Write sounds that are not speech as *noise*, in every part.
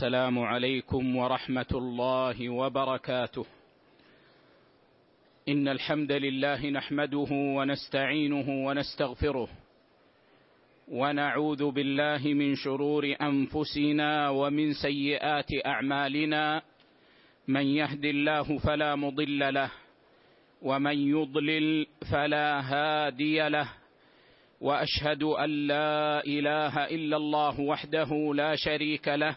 السلام عليكم ورحمة الله وبركاته. إن الحمد لله نحمده ونستعينه ونستغفره ونعوذ بالله من شرور أنفسنا ومن سيئات أعمالنا. من يهد الله فلا مضل له ومن يضلل فلا هادي له. وأشهد أن لا إله إلا الله وحده لا شريك له.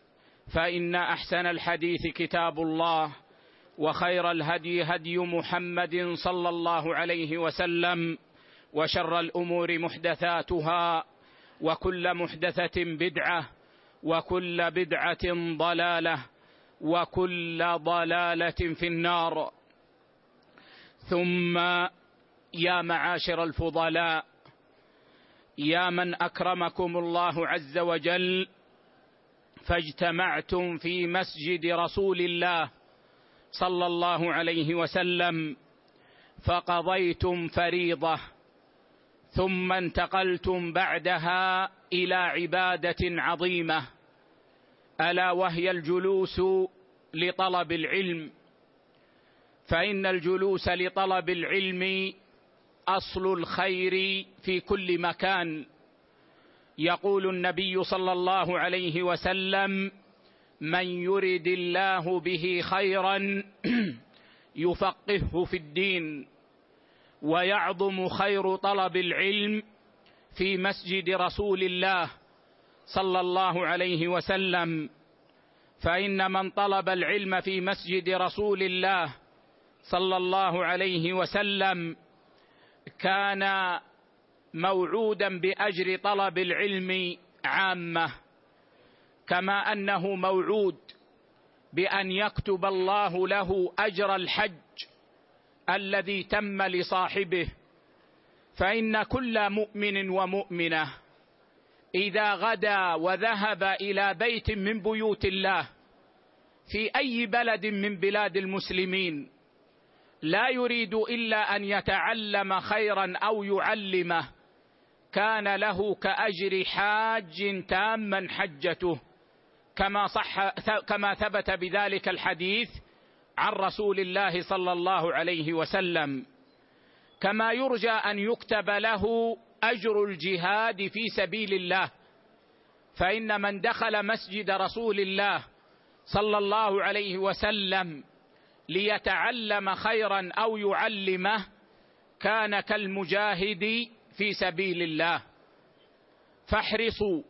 فإن أحسن الحديث كتاب الله وخير الهدي هدي محمد صلى الله عليه وسلم وشر الأمور محدثاتها وكل محدثة بدعة وكل بدعة ضلالة وكل ضلالة في النار. ثم يا معاشر الفضلاء يا من أكرمكم الله عز وجل فاجتمعتم في مسجد رسول الله صلى الله عليه وسلم فقضيتم فريضة ثم انتقلتم بعدها إلى عبادة عظيمة ألا وهي الجلوس لطلب العلم. فإن الجلوس لطلب العلم أصل الخير في كل مكان. يقول النبي صلى الله عليه وسلم من يرد الله به خيرا *clears throat* يفقهه في الدين ويعظم خير طلب العلم في مسجد رسول الله صلى الله عليه وسلم. فإن من طلب العلم في مسجد رسول الله صلى الله عليه وسلم كان موعودا بأجر طلب العلم عامة كما أنه موعود بأن يكتب الله له أجر الحج الذي تم لصاحبه. فإن كل مؤمن ومؤمنة إذا غدا وذهب إلى بيت من بيوت الله في أي بلد من بلاد المسلمين لا يريد إلا أن يتعلم خيرا أو يعلمه. كان له كأجر حاج تاما حجته كما صح كما ثبت بذلك الحديث عن رسول الله صلى الله عليه وسلم. كما يرجى أن يكتب له أجر الجهاد في سبيل الله فإن من دخل مسجد رسول الله صلى الله عليه وسلم ليتعلم خيرا أو يعلمه كان كالمجاهد في سبيل الله. فاحرصوا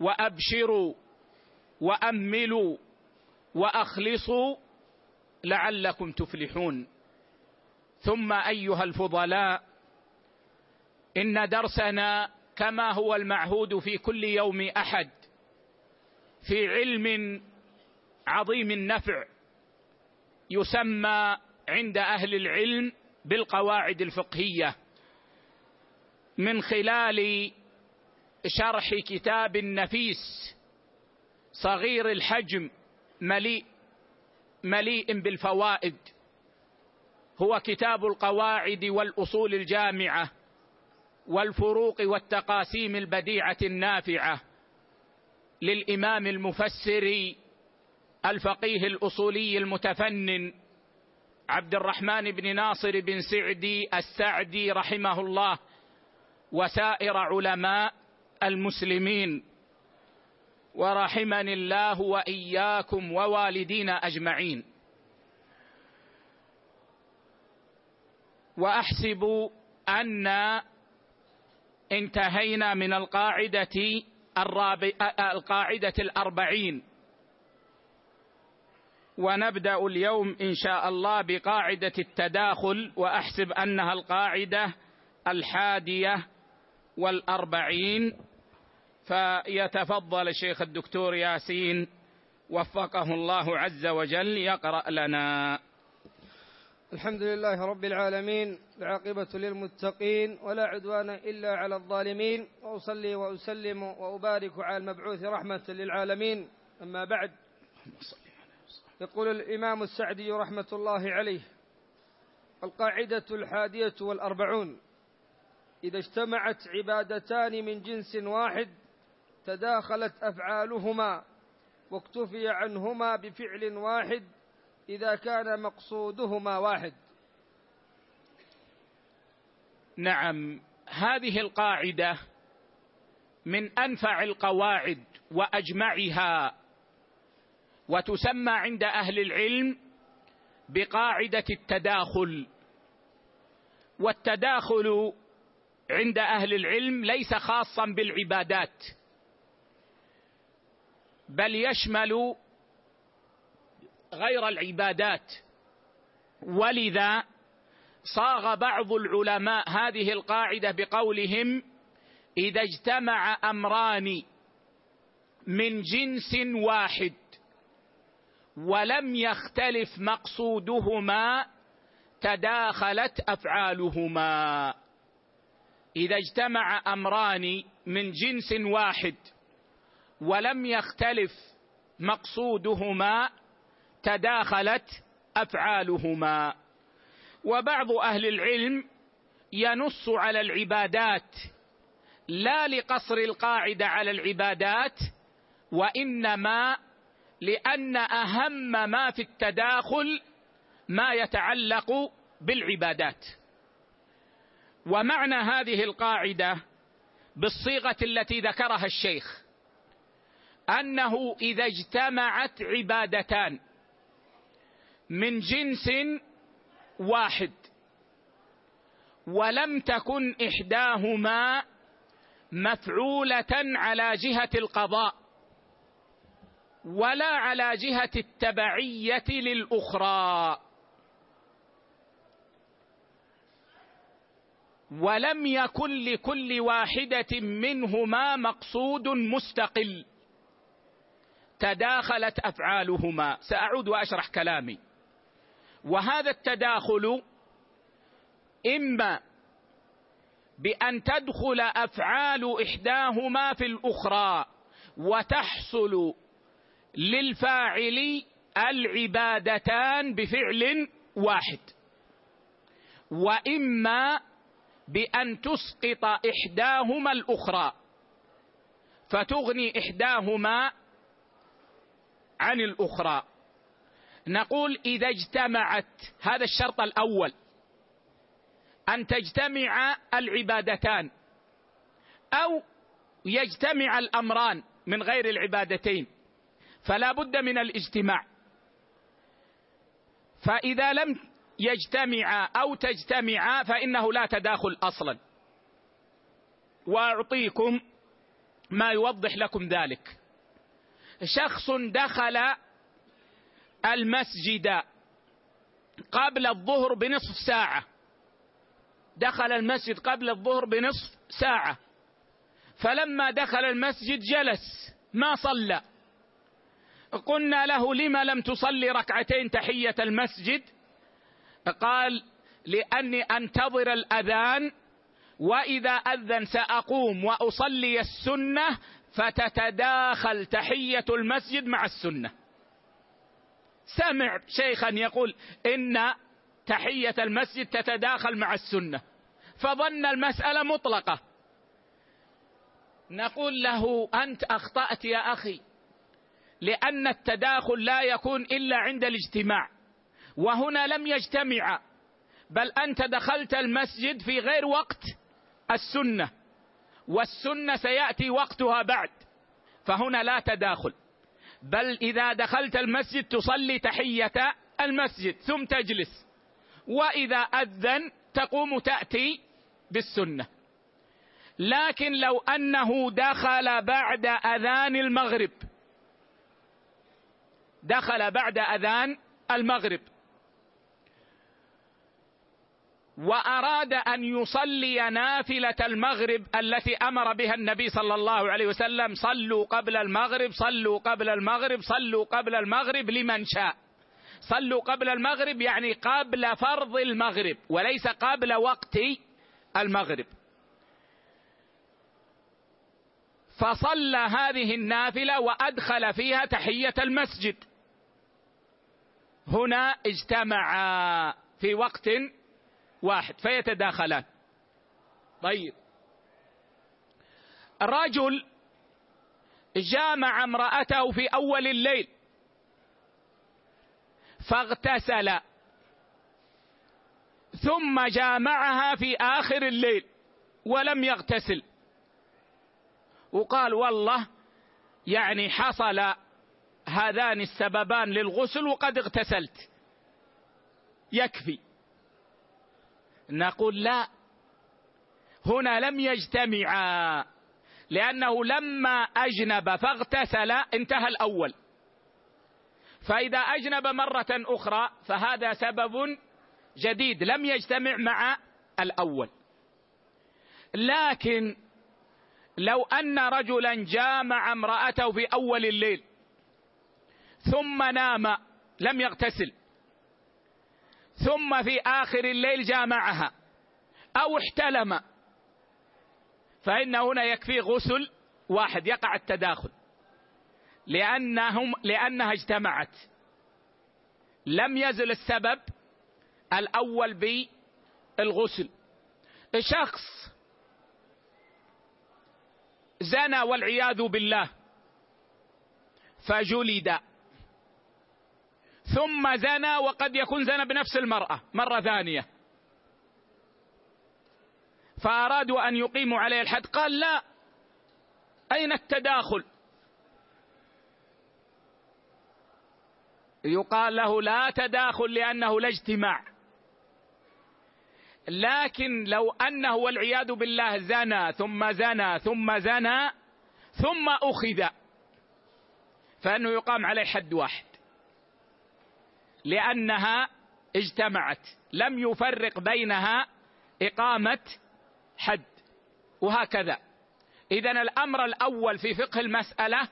وأبشروا وأملوا وأخلصوا لعلكم تفلحون. ثم أيها الفضلاء إن درسنا كما هو المعهود في كل يوم أحد في علم عظيم النفع يسمى عند أهل العلم بالقواعد الفقهية. من خلال شرح كتاب نفيس صغير الحجم مليء مليء بالفوائد. هو كتاب القواعد والأصول الجامعة والفروق والتقاسيم البديعة النافعة للإمام المفسر الفقيه الأصولي المتفنن عبد الرحمن بن ناصر بن سعدي السعدي رحمه الله. وسائر علماء المسلمين. ورحمني الله وإياكم ووالدينا أجمعين. وأحسب أن انتهينا من القاعدة الرابع القاعدة الأربعين. ونبدأ اليوم إن شاء الله بقاعدة التداخل وأحسب أنها القاعدة الحادية والأربعين فيتفضل الشيخ الدكتور ياسين وفقه الله عز وجل يقرأ لنا. الحمد لله رب العالمين العاقبة للمتقين ولا عدوان إلا على الظالمين وأصلي وأسلم وأبارك على المبعوث رحمة للعالمين. أما بعد يقول الإمام السعدي رحمة الله عليه القاعدة الحادية والأربعون. إذا اجتمعت عبادتان من جنس واحد تداخلت أفعالهما واكتفي عنهما بفعل واحد إذا كان مقصودهما واحد. نعم هذه القاعدة من أنفع القواعد وأجمعها وتسمى عند أهل العلم بقاعدة التداخل. والتداخل عند أهل العلم ليس خاصا بالعبادات بل يشمل غير العبادات. ولذا صاغ بعض العلماء هذه القاعدة بقولهم إذا اجتمع أمران من جنس واحد ولم يختلف مقصودهما تداخلت أفعالهما. إذا اجتمع أمران من جنس واحد ولم يختلف مقصودهما تداخلت أفعالهما. وبعض أهل العلم ينص على العبادات لا لقصر القاعدة على العبادات وإنما لأن أهم ما في التداخل ما يتعلق بالعبادات. ومعنى هذه القاعدة بالصيغة التي ذكرها الشيخ أنه إذا اجتمعت عبادتان من جنس واحد ولم تكن إحداهما مفعولة على جهة القضاء ولا على جهة التبعية للأخرى. ولم يكن لكل واحدة منهما مقصود مستقل. تداخلت أفعالهما. سأعود وأشرح كلامي. وهذا التداخل إما بأن تدخل أفعال إحداهما في الأخرى وتحصل للفاعل العبادتان بفعل واحد وإما بأن تسقط إحداهما الأخرى. فتغني إحداهما عن الأخرى. نقول إذا اجتمعت هذا الشرط الأول أن تجتمع العبادتان أو يجتمع الأمران من غير العبادتين. فلا بد من الاجتماع. فإذا لم يجتمعا أو تجتمعا فإنه لا تداخل أصلا. وأعطيكم ما يوضح لكم ذلك. شخص دخل المسجد قبل الظهر بنصف ساعة. دخل المسجد قبل الظهر بنصف ساعة. فلما دخل المسجد جلس ما صلى. قلنا له لما لم تصلي ركعتين تحية المسجد؟ قال لأني أنتظر الأذان وإذا أذن سأقوم وأصلي السنة فتتداخل تحية المسجد مع السنة. سمع شيخا يقول إن تحية المسجد تتداخل مع السنة. فظن المسألة مطلقة. نقول له أنت أخطأت يا أخي لأن التداخل لا يكون إلا عند الاجتماع. وهنا لم يجتمع. بل أنت دخلت المسجد في غير وقت السنة والسنة سيأتي وقتها بعد فهنا لا تداخل. بل إذا دخلت المسجد تصلي تحية المسجد ثم تجلس. وإذا أذن تقوم تأتي بالسنة. لكن لو أنه دخل بعد أذان المغرب دخل بعد أذان المغرب وأراد أن يصلي نافلة المغرب التي أمر بها النبي صلى الله عليه وسلم. صلوا قبل المغرب صلوا قبل المغرب صلوا قبل المغرب لمن شاء. صلوا قبل المغرب يعني قبل فرض المغرب وليس قبل وقت المغرب. فصلى هذه النافلة وأدخل فيها تحية المسجد. هنا اجتمعا في وقت واحد فيتداخلان. طيب. رجل جامع امرأته في أول الليل. فاغتسل. ثم جامعها في آخر الليل ولم يغتسل. وقال والله يعني حصل هذان السببان للغسل وقد اغتسلت. يكفي. نقول لا. هنا لم يجتمعا لأنه لما أجنب فاغتسل انتهى الأول. فإذا أجنب مرة أخرى فهذا سبب جديد لم يجتمع مع الأول. لكن لو أن رجلا جامع امرأته في أول الليل ثم نام لم يغتسل. ثم في آخر الليل جامعها أو احتلم. فإن هنا يكفي غسل واحد يقع التداخل. لأنهم لأنها اجتمعت. لم يزل السبب الأول بالغسل. شخص زنى والعياذ بالله فجلد. ثم زنى وقد يكون زنى بنفس المرأة مرة ثانية. فأرادوا أن يقيموا عليه الحد قال لا. أين التداخل؟ يقال له لا تداخل لأنه لا اجتماع. لكن لو أنه والعياذ بالله زنى ثم زنى ثم زنى ثم أخذ فأنه يقام عليه حد واحد. لأنها اجتمعت لم يفرق بينها إقامة حد وهكذا. إذا الأمر الأول في فقه المسألة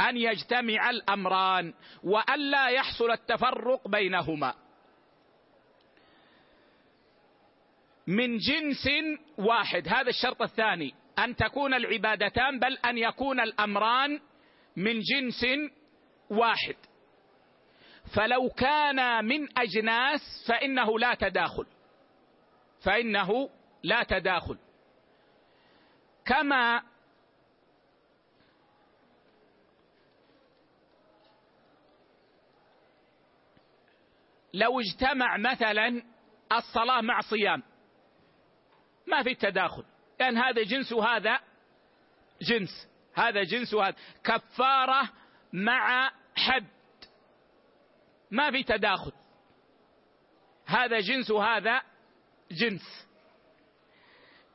أن يجتمع الأمران وألا يحصل التفرق بينهما. من جنس واحد هذا الشرط الثاني أن تكون العبادتان بل أن يكون الأمران من جنس واحد. فلو كان من أجناس فإنه لا تداخل. فإنه لا تداخل. كما لو اجتمع مثلا الصلاة مع صيام ما في تداخل. لأن هذا جنس وهذا جنس. هذا جنس وهذا. كفارة مع حد. ما في تداخل. هذا جنس وهذا جنس.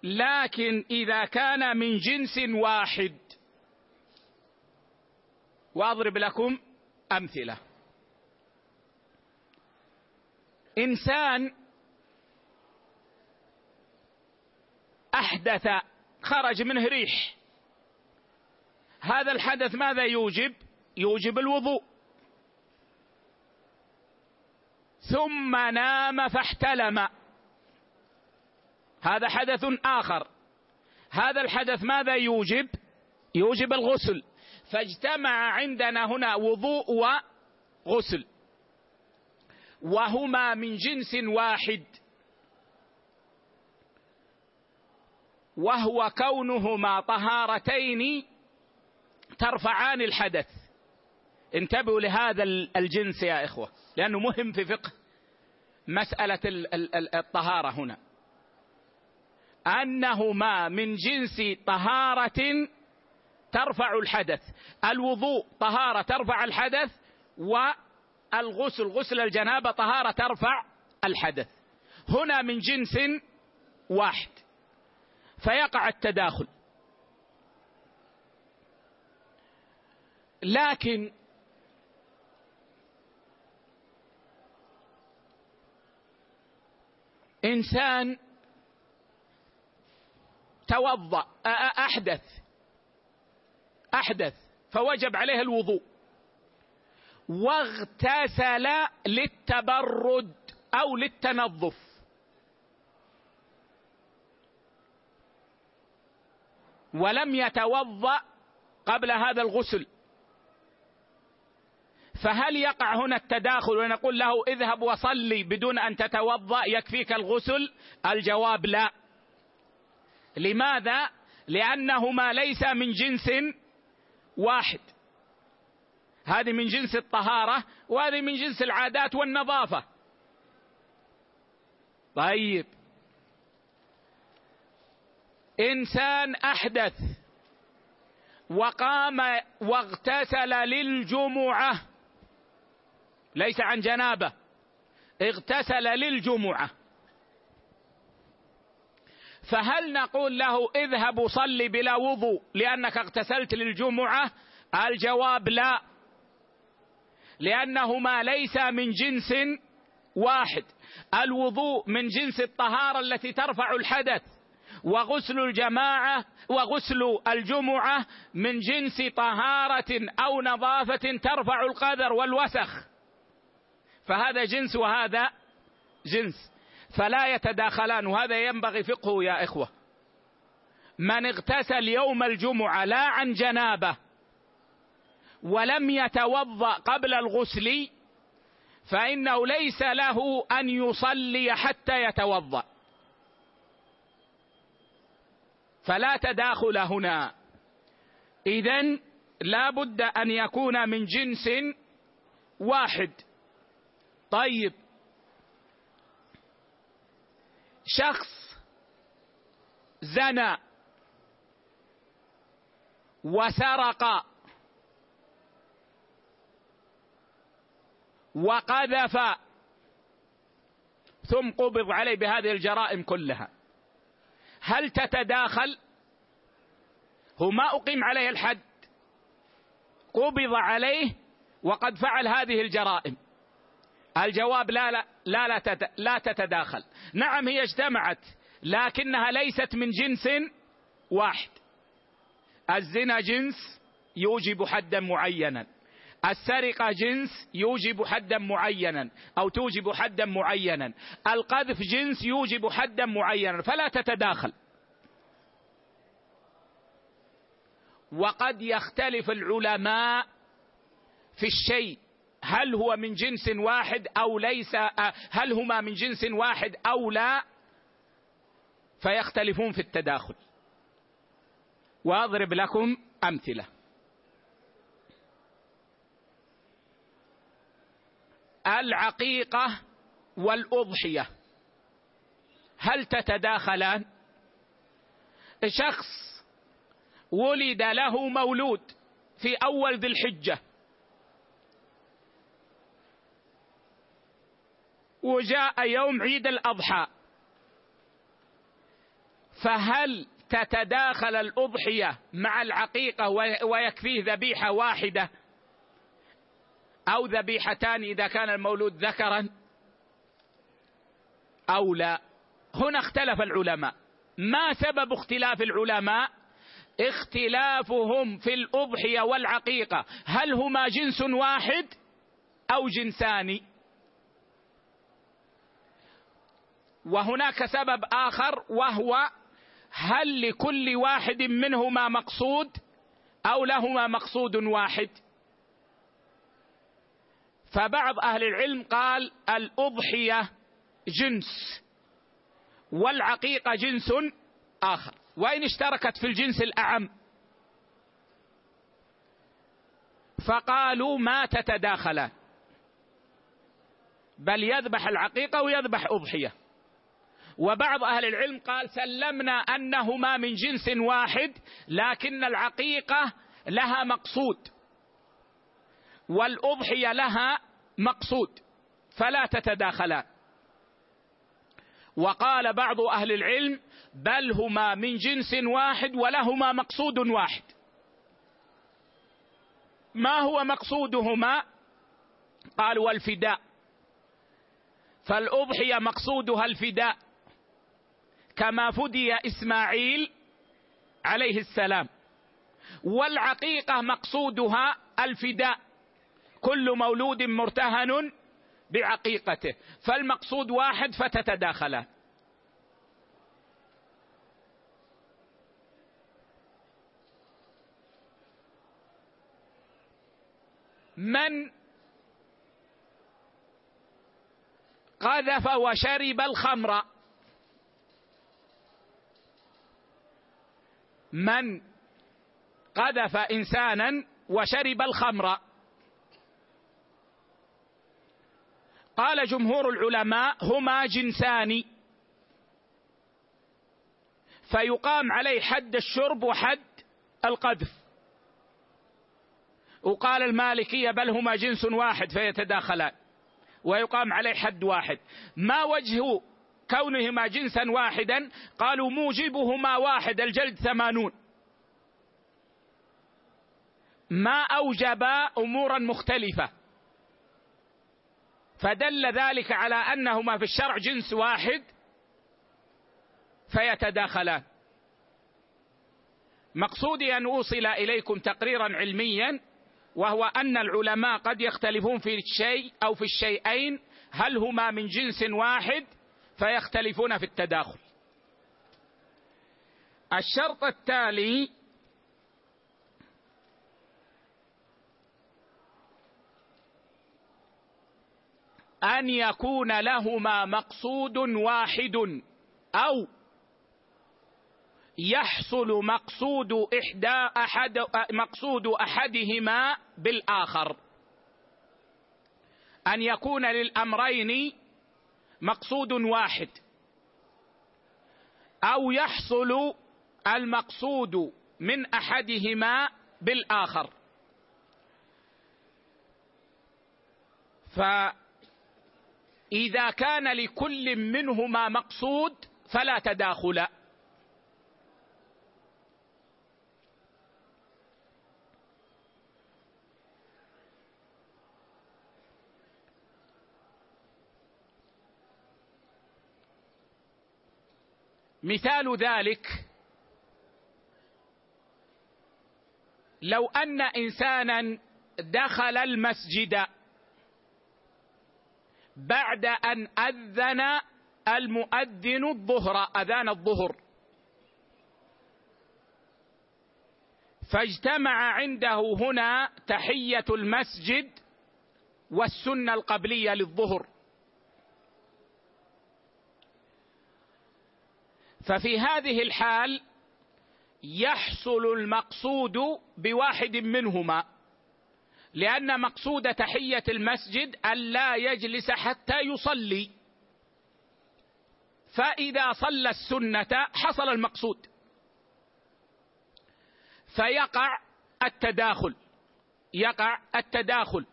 لكن إذا كان من جنس واحد وأضرب لكم أمثلة. إنسان أحدث خرج منه ريح. هذا الحدث ماذا يوجب؟ يوجب الوضوء. ثم نام فاحتلم. هذا حدث آخر. هذا الحدث ماذا يوجب؟ يوجب الغسل. فاجتمع عندنا هنا وضوء وغسل. وهما من جنس واحد. وهو كونهما طهارتين ترفعان الحدث. انتبهوا لهذا الجنس يا إخوة لأنه مهم في فقه مسألة الطهارة هنا. أنهما من جنس طهارة ترفع الحدث. الوضوء طهارة ترفع الحدث والغسل غسل الجنابة طهارة ترفع الحدث. هنا من جنس واحد فيقع التداخل. لكن إنسان توضأ أحدث أحدث فوجب عليه الوضوء. واغتسل للتبرد أو للتنظف. ولم يتوضأ قبل هذا الغسل. فهل يقع هنا التداخل ونقول له اذهب وصلي بدون أن تتوضأ يكفيك الغسل؟ الجواب لا. لماذا؟ لانهما ليس من جنس واحد. هذه من جنس الطهارة وهذه من جنس العادات والنظافة. طيب. إنسان أحدث وقام واغتسل للجمعة ليس عن جنابه. اغتسل للجمعة. فهل نقول له اذهب صلي بلا وضوء لأنك اغتسلت للجمعة؟ الجواب لا. لأنهما ليس من جنس واحد. الوضوء من جنس الطهارة التي ترفع الحدث وغسل الجماعة وغسل الجمعة من جنس طهارة أو نظافة ترفع القدر والوسخ. فهذا جنس وهذا جنس. فلا يتداخلان وهذا ينبغي فقهه يا إخوة. من اغتسل يوم الجمعة لا عن جنابه ولم يتوضأ قبل الغسل فإنه ليس له أن يصلي حتى يتوضأ. فلا تداخل هنا. اذا لا بد أن يكون من جنس واحد. طيب. شخص زنى وسرق وقذف ثم قبض عليه بهذه الجرائم كلها. هل تتداخل؟ هو ما أقيم عليه الحد. قبض عليه وقد فعل هذه الجرائم. الجواب لا لا لا لا, لا تتداخل. نعم هي اجتمعت لكنها ليست من جنس واحد. الزنا جنس يوجب حدا معينا. السرقة جنس يوجب حدا معينا أو توجب حدا معينا. القذف جنس يوجب حدا معينا. فلا تتداخل. وقد يختلف العلماء في الشيء هل هو من جنس واحد أو ليس؟ هل هما من جنس واحد أو لا؟ فيختلفون في التداخل. وأضرب لكم أمثلة. العقيقة والأضحية. هل تتداخلان؟ شخص ولد له مولود في أول ذي الحجة. وجاء يوم عيد الأضحى. فهل تتداخل الأضحية مع العقيقة ويكفيه ذبيحة واحدة؟ أو ذبيحتان إذا كان المولود ذكرا؟ أو لا؟ هنا اختلف العلماء. ما سبب اختلاف العلماء؟ اختلافهم في الأضحية والعقيقة. هل هما جنس واحد أو جنسان؟ وهناك سبب آخر وهو هل لكل واحد منهما مقصود أو لهما مقصود واحد؟ فبعض أهل العلم قال الأضحية جنس والعقيقة جنس آخر. وإن اشتركت في الجنس الأعم. فقالوا ما تتداخلان. بل يذبح العقيقة ويذبح أضحية. وبعض أهل العلم قال سلمنا أنهما من جنس واحد لكن العقيقة لها مقصود. والأضحية لها مقصود. فلا تتداخلان. وقال بعض أهل العلم بل هما من جنس واحد ولهما مقصود واحد. ما هو مقصودهما؟ قال والفداء فالأضحية مقصودها الفداء. كما فدي إسماعيل عليه السلام. والعقيقة مقصودها الفداء. كل مولود مرتهن بعقيقته. فالمقصود واحد فتتداخلان من قذف وشرب الخمر. من قذف إنسانا وشرب الخمر. قال جمهور العلماء هما جنسان. فيقام عليه حد الشرب وحد القذف. وقال المالكية بل هما جنس واحد فيتداخلان ويقام عليه حد واحد. ما وجه كونهما جنسا واحدا قالوا موجبهما واحد الجلد ثمانون. ما أوجب أمورا مختلفة. فدل ذلك على أنهما في الشرع جنس واحد فيتداخلان. مقصودي أن أوصل إليكم تقريرا علميا وهو أن العلماء قد يختلفون في الشيء أو في الشيئين هل هما من جنس واحد فيختلفون في التداخل. الشرط التالي أن يكون لهما مقصود واحد أو يحصل مقصود إحدى أحد مقصود أحدهما بالآخر. أن يكون للأمرين مقصود واحد. أو يحصل المقصود من أحدهما بالآخر. فإذا كان لكل منهما مقصود فلا تداخل. مثال ذلك لو أن إنسانا دخل المسجد بعد أن أذن المؤذن الظهر أذان الظهر. فاجتمع عنده هنا تحية المسجد والسنة القبلية للظهر. ففي هذه الحال يحصل المقصود بواحد منهما لأن مقصود تحية المسجد الا يجلس حتى يصلي. فإذا صلى السنة حصل المقصود. فيقع التداخل يقع التداخل.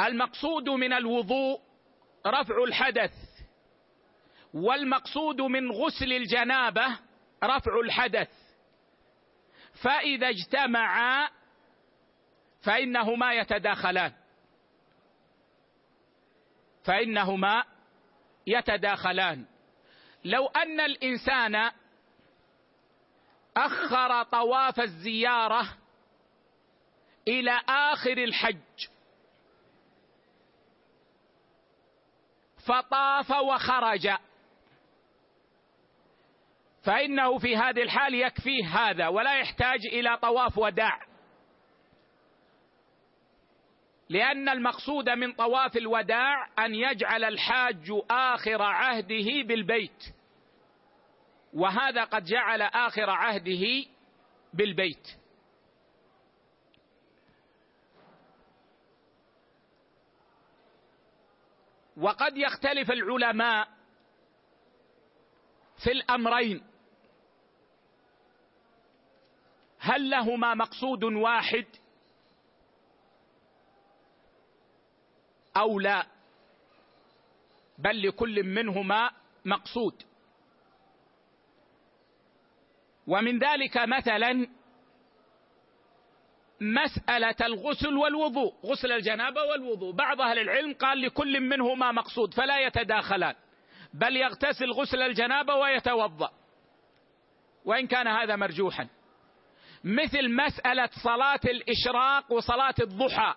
المقصود من الوضوء رفع الحدث. والمقصود من غسل الجنابة رفع الحدث. فإذا اجتمعا فإنهما يتداخلان. فإنهما يتداخلان. لو أن الإنسان أخر طواف الزيارة إلى آخر الحج فطاف وخرج فإنه في هذه الحال يكفيه هذا ولا يحتاج إلى طواف وداع. لأن المقصود من طواف الوداع أن يجعل الحاج آخر عهده بالبيت. وهذا قد جعل آخر عهده بالبيت. وقد يختلف العلماء في الأمرين. هل لهما مقصود واحد؟ أو لا؟ بل لكل منهما مقصود. ومن ذلك مثلا مسألة الغسل والوضوء غسل الجنابة والوضوء. بعض أهل العلم قال لكل منهما مقصود فلا يتداخلان. بل يغتسل غسل الجنابة ويتوضأ. وإن كان هذا مرجوحا. مثل مسألة صلاة الإشراق وصلاة الضحى.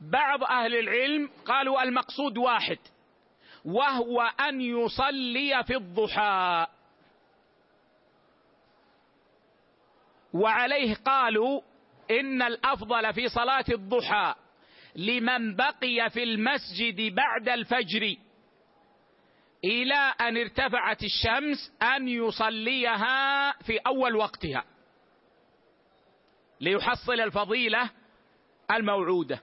بعض أهل العلم قالوا المقصود واحد وهو أن يصلي في الضحى. وعليه قالوا إن الأفضل في صلاة الضحى لمن بقي في المسجد بعد الفجر. إلى أن ارتفعت الشمس أن يصليها في أول وقتها. ليحصل الفضيلة الموعودة.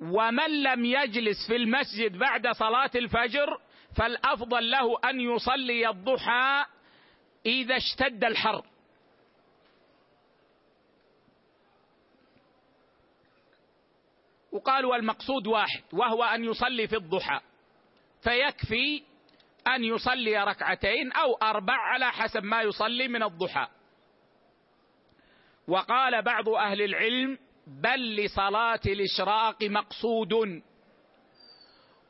ومن لم يجلس في المسجد بعد صلاة الفجر فالأفضل له أن يصلي الضحى إذا اشتد الحر. وقالوا المقصود واحد وهو أن يصلي في الضحى. فيكفي أن يصلي ركعتين أو أربع على حسب ما يصلي من الضحى. وقال بعض أهل العلم بل لصلاة الإشراق مقصود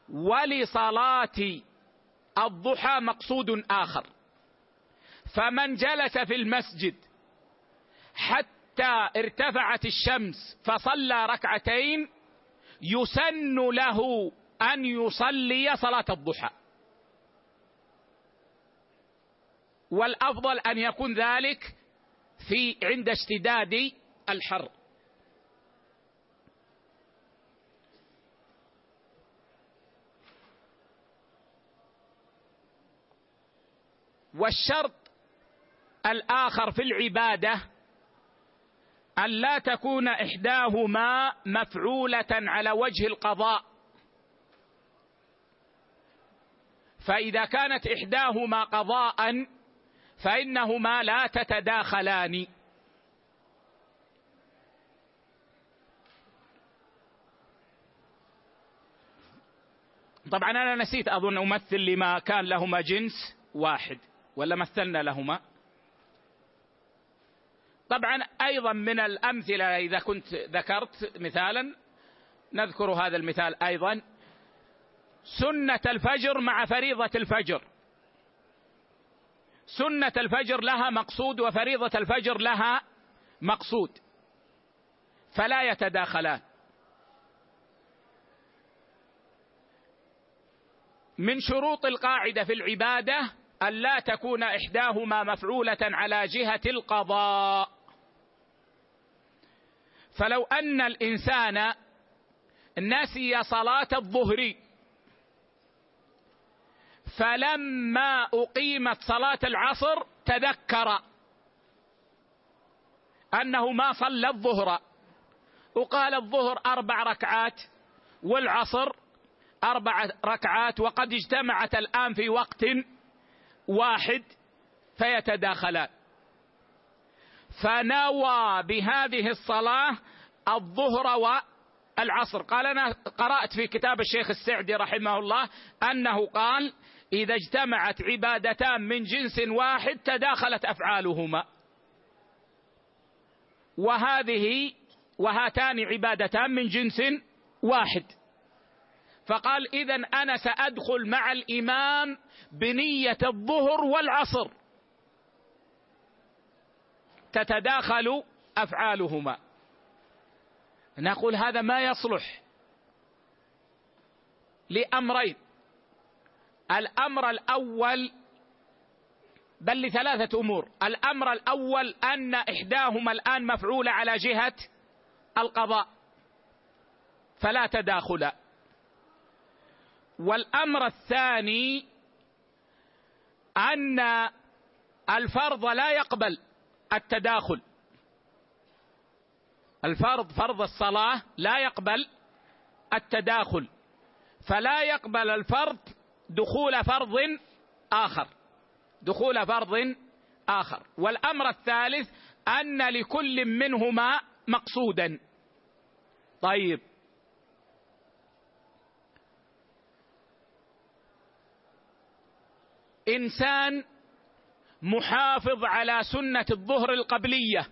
ولصلاة الضحى مقصود آخر. فمن جلس في المسجد حتى ارتفعت الشمس فصلى ركعتين يسن له أن يصلي صلاة الضحى. والأفضل أن يكون ذلك في عند اشتداد الحر. والشرط الآخر في العبادة أن لا تكون إحداهما مفعولة على وجه القضاء. فإذا كانت إحداهما قضاء فإنهما لا تتداخلان. طبعا أنا نسيت أظن أمثل لما كان لهما جنس واحد ولا مثلنا لهما؟ طبعا أيضا من الأمثلة إذا كنت ذكرت مثالا نذكر هذا المثال أيضا. سنة الفجر مع فريضة الفجر. سنة الفجر لها مقصود وفريضة الفجر لها مقصود. فلا يتداخلان. من شروط القاعدة في العبادة أن لا تكون إحداهما مفعولة على جهة القضاء. فلو أن الإنسان نسي صلاة الظهر فلما أقيمت صلاة العصر تذكر أنه ما صلى الظهر. وقال الظهر أربع ركعات والعصر أربع ركعات وقد اجتمعت الآن في وقت واحد فيتداخلان. فنوى بهذه الصلاة الظهر والعصر. قال أنا قرأت في كتاب الشيخ السعدي رحمه الله أنه قال إذا اجتمعت عبادتان من جنس واحد تداخلت أفعالهما. وهذه وهاتان عبادتان من جنس واحد. فقال إذا أنا سأدخل مع الإمام بنية الظهر والعصر. تتداخل أفعالهما. نقول هذا ما يصلح لأمرين. الأمر الأول بل لثلاثة أمور. الأمر الأول أن إحداهما الآن مفعولة على جهة القضاء فلا تداخل. والأمر الثاني أن الفرض لا يقبل التداخل. الفرض فرض الصلاة لا يقبل التداخل. فلا يقبل الفرض دخول فرض آخر. دخول فرض آخر. والأمر الثالث أن لكل منهما مقصودا. طيب. إنسان محافظ على سنة الظهر القبلية.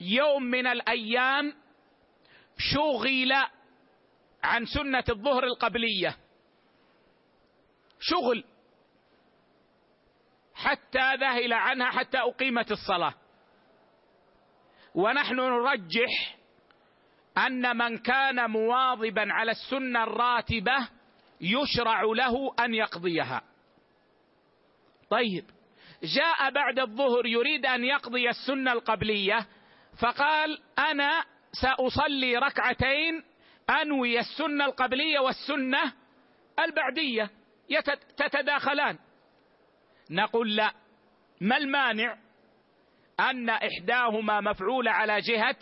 يوم من الأيام شغل عن سنة الظهر القبلية. شغل. حتى ذهل عنها حتى أقيمت الصلاة. ونحن نرجح أن من كان مواظبا على السنة الراتبة يشرع له أن يقضيها. طيب. جاء بعد الظهر يريد أن يقضي السنة القبلية فقال أنا سأصلي ركعتين أنوي السنة القبلية والسنة البعدية تتداخلان. نقول لا. ما المانع؟ أن إحداهما مفعوله على جهة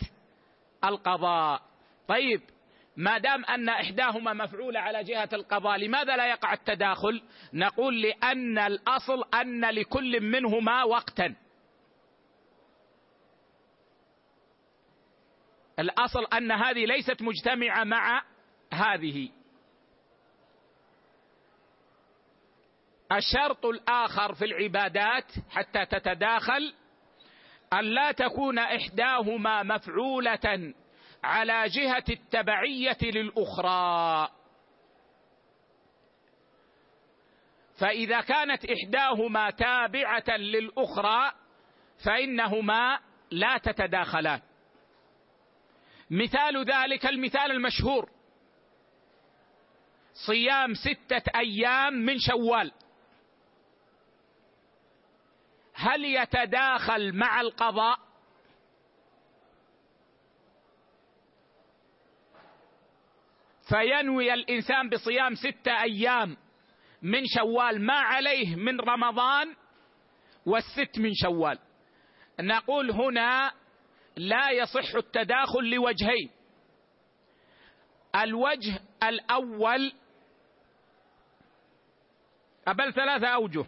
القضاء. طيب ما دام أن إحداهما مفعوله على جهة القضاء لماذا لا يقع التداخل؟ نقول لأن الأصل أن لكل منهما وقتا. الأصل أن هذه ليست مجتمعة مع هذه. الشرط الآخر في العبادات حتى تتداخل أن لا تكون إحداهما مفعولة على جهة التبعية للأخرى. فإذا كانت إحداهما تابعة للأخرى فإنهما لا تتداخلان. مثال ذلك المثال المشهور. صيام ستة أيام من شوال. هل يتداخل مع القضاء؟ فينوي الإنسان بصيام ستة أيام من شوال ما عليه من رمضان والست من شوال. نقول هنا لا يصح التداخل لوجهين. الوجه الأول بل ثلاثة أوجه.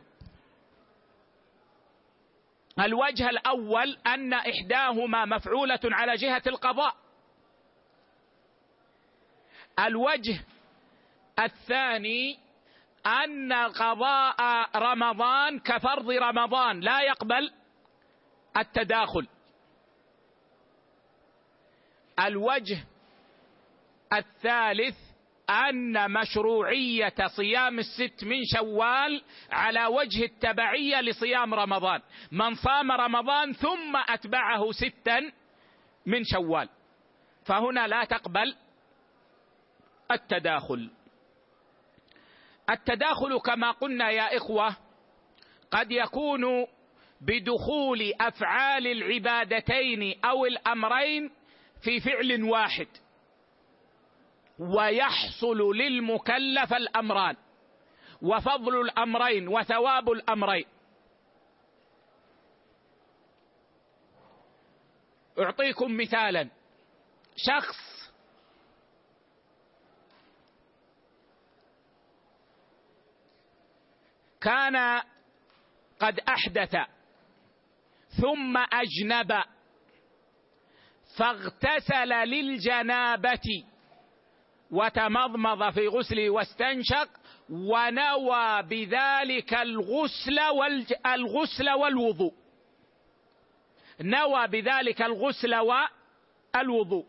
الوجه الأول أن إحداهما مفعولة على جهة القضاء. الوجه الثاني أن قضاء رمضان كفرض رمضان لا يقبل التداخل. الوجه الثالث أن مشروعية صيام الست من شوال على وجه التبعية لصيام رمضان. من صام رمضان ثم أتبعه ستا من شوال. فهنا لا تقبل التداخل. التداخل كما قلنا يا إخوة قد يكون بدخول أفعال العبادتين أو الأمرين في فعل واحد. ويحصل للمكلف الأمران. وفضل الأمرين وثواب الأمرين. أعطيكم مثالا. شخص كان قد أحدث ثم أجنب فاغتسل للجنابة وتمضمض في غسله واستنشق ونوى بذلك الغسل الغسل والوضوء. نوى بذلك الغسل والوضوء.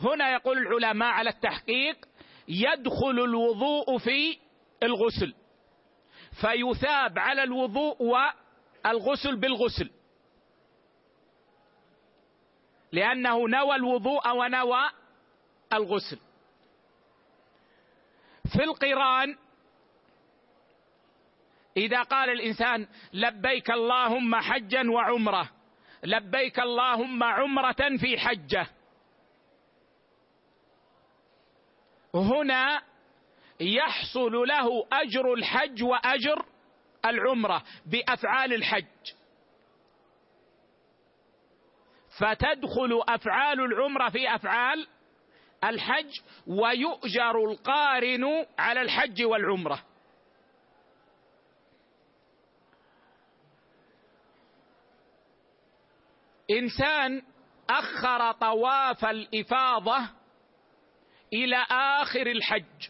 هنا يقول العلماء على التحقيق يدخل الوضوء في الغسل فيثاب على الوضوء والغسل بالغسل. لأنه نوى الوضوء ونوى الغسل. في القرآن إذا قال الإنسان لبيك اللهم حجا وعمرة لبيك اللهم عمرة في حجة. هنا يحصل له أجر الحج وأجر العمرة بأفعال الحج. فتدخل أفعال العمرة في أفعال الحج ويؤجر القارن على الحج والعمرة. إنسان أخر طواف الإفاضة إلى آخر الحج.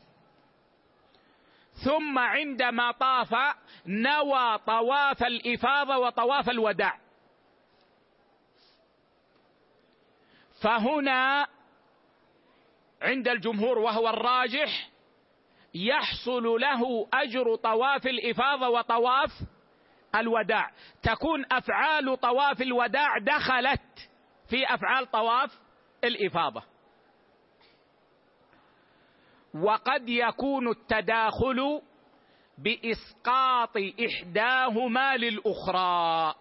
ثم عندما طاف نوى طواف الإفاضة وطواف الوداع. فهنا عند الجمهور وهو الراجح يحصل له أجر طواف الإفاضة وطواف الوداع. تكون أفعال طواف الوداع دخلت في أفعال طواف الإفاضة. وقد يكون التداخل بإسقاط إحداهما للأخرى.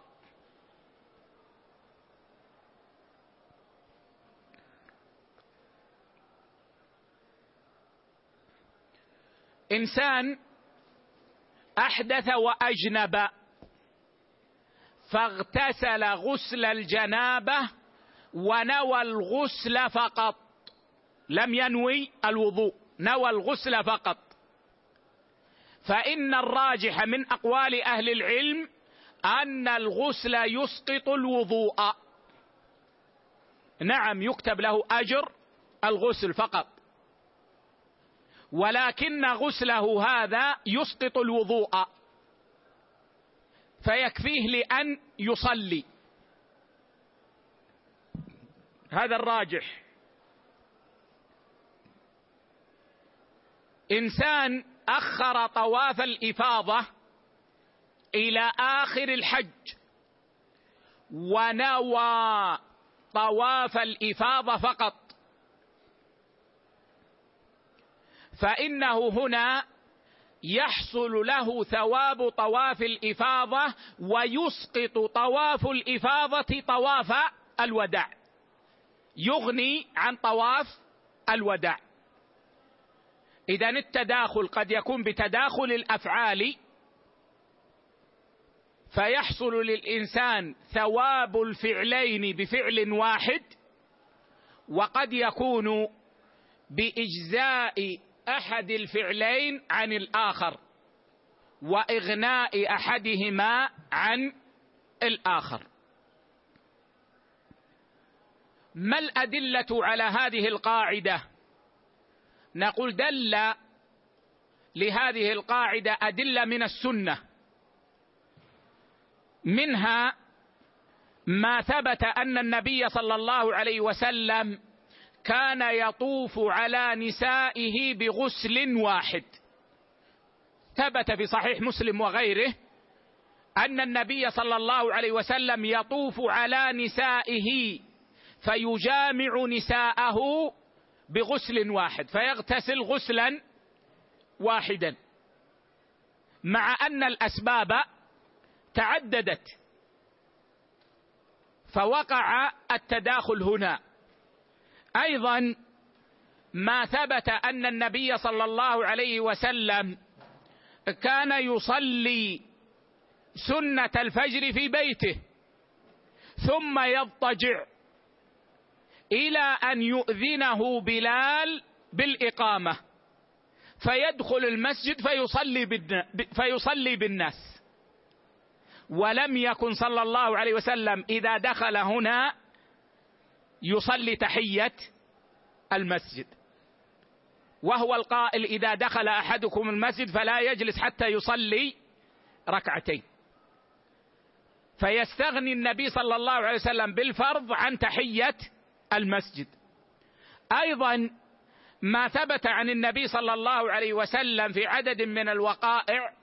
إنسان أحدث وأجنب فاغتسل غسل الجنابة ونوى الغسل فقط. لم ينوي الوضوء نوى الغسل فقط. فإن الراجح من أقوال أهل العلم أن الغسل يسقط الوضوء. نعم يكتب له أجر الغسل فقط. ولكن غسله هذا يسقط الوضوء. فيكفيه لأن يصلي. هذا الراجح. إنسان أخر طواف الإفاضة إلى آخر الحج ونوى طواف الإفاضة فقط. فإنه هنا يحصل له ثواب طواف الإفاضة ويسقط طواف الإفاضة طواف الوداع. يغني عن طواف الوداع. إذا التداخل قد يكون بتداخل الأفعال فيحصل للإنسان ثواب الفعلين بفعل واحد وقد يكون بإجزاء أحد الفعلين عن الآخر وإغناء أحدهما عن الآخر. ما الأدلة على هذه القاعدة؟ نقول دل لهذه القاعدة أدلة من السنة. منها ما ثبت أن النبي صلى الله عليه وسلم كان يطوف على نسائه بغسل واحد. ثبت في صحيح مسلم وغيره أن النبي صلى الله عليه وسلم يطوف على نسائه فيجامع نساءه بغسل واحد فيغتسل غسلا واحدا. مع أن الأسباب تعددت فوقع التداخل هنا. أيضا ما ثبت أن النبي صلى الله عليه وسلم كان يصلي سنة الفجر في بيته ثم يضطجع إلى أن يؤذنه بلال بالإقامة فيدخل المسجد فيصلي فيصلي بالناس. ولم يكن صلى الله عليه وسلم إذا دخل هنا يصلي تحية المسجد. وهو القائل إذا دخل أحدكم المسجد فلا يجلس حتى يصلي ركعتين. فيستغني النبي صلى الله عليه وسلم بالفرض عن تحية المسجد. أيضا ما ثبت عن النبي صلى الله عليه وسلم في عدد من الوقائع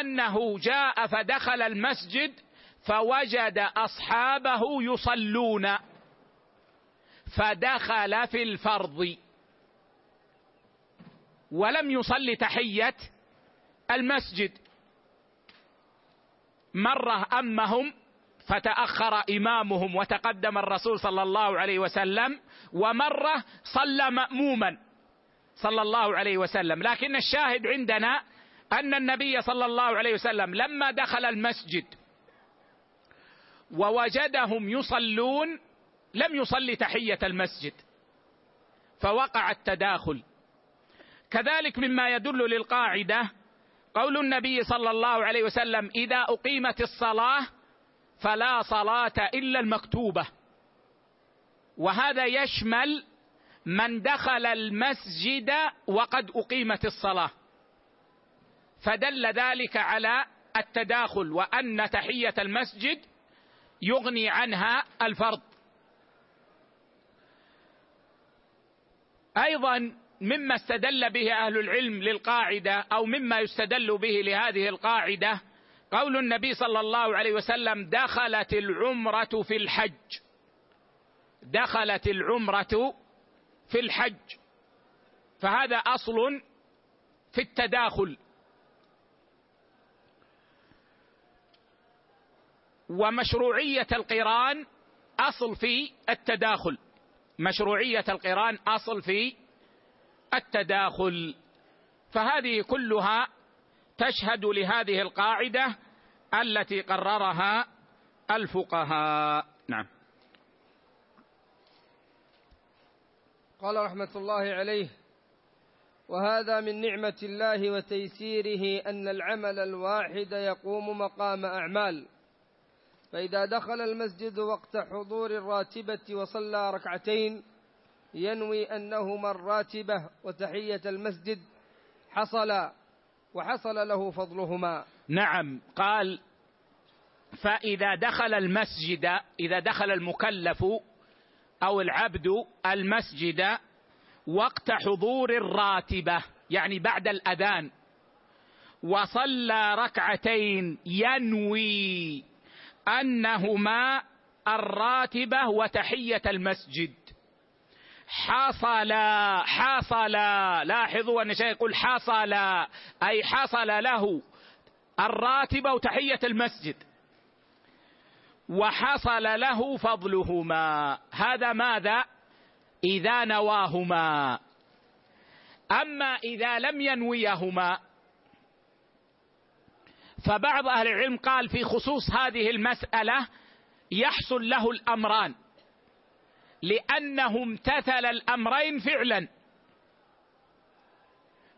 أنه جاء فدخل المسجد فوجد أصحابه يصلون. فدخل في الفرض. ولم يصلي تحية المسجد. مرة أمهم فتأخر إمامهم وتقدم الرسول صلى الله عليه وسلم ومرة صلى ماموما صلى الله عليه وسلم. لكن الشاهد عندنا أن النبي صلى الله عليه وسلم لما دخل المسجد ووجدهم يصلون لم يصلي تحية المسجد فوقع التداخل. كذلك مما يدل للقاعدة قول النبي صلى الله عليه وسلم إذا أقيمت الصلاة فلا صلاة إلا المكتوبة. وهذا يشمل من دخل المسجد وقد أقيمت الصلاة. فدل ذلك على التداخل وأن تحية المسجد يغني عنها الفرض. أيضا مما استدل به أهل العلم للقاعدة أو مما يستدل به لهذه القاعدة قول النبي صلى الله عليه وسلم دخلت العمرة في الحج. دخلت العمرة في الحج. فهذا أصل في التداخل. ومشروعية القرآن أصل في التداخل. مشروعية القرآن أصل في التداخل. فهذه كلها تشهد لهذه القاعدة التي قررها الفقهاء. نعم. قال رحمة الله عليه وهذا من نعمة الله وتيسيره أن العمل الواحد يقوم مقام أعمال. فإذا دخل المسجد وقت حضور الراتبة وصلى ركعتين ينوي أنهما الراتبة وتحية المسجد حصل وحصل له فضلهما. نعم قال فإذا دخل المسجد إذا دخل المكلف أو العبد المسجد وقت حضور الراتبة يعني بعد الأذان وصلى ركعتين ينوي أنهما الراتبة وتحية المسجد. حصل حصل لاحظوا أن الشيخ يقول حصل أي حصل له الراتبة وتحية المسجد. وحصل له فضلهما. هذا ماذا؟ إذا نواهما. أما إذا لم ينويهما فبعض أهل العلم قال في خصوص هذه المسألة يحصل له الأمران لأنه امتثل الأمرين فعلا.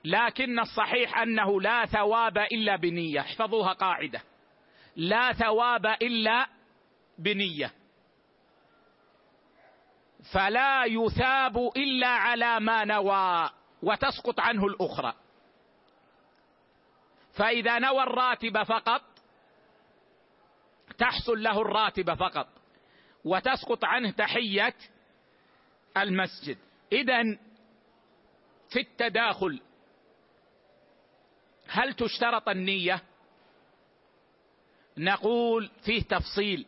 لكن الصحيح أنه لا ثواب إلا بنية احفظوها قاعدة. لا ثواب إلا بنية. فلا يثاب إلا على ما نوى وتسقط عنه الأخرى. فإذا نوى الراتب فقط تحصل له الراتب فقط وتسقط عنه تحية المسجد. اذا في التداخل هل تشترط النية؟ نقول فيه تفصيل.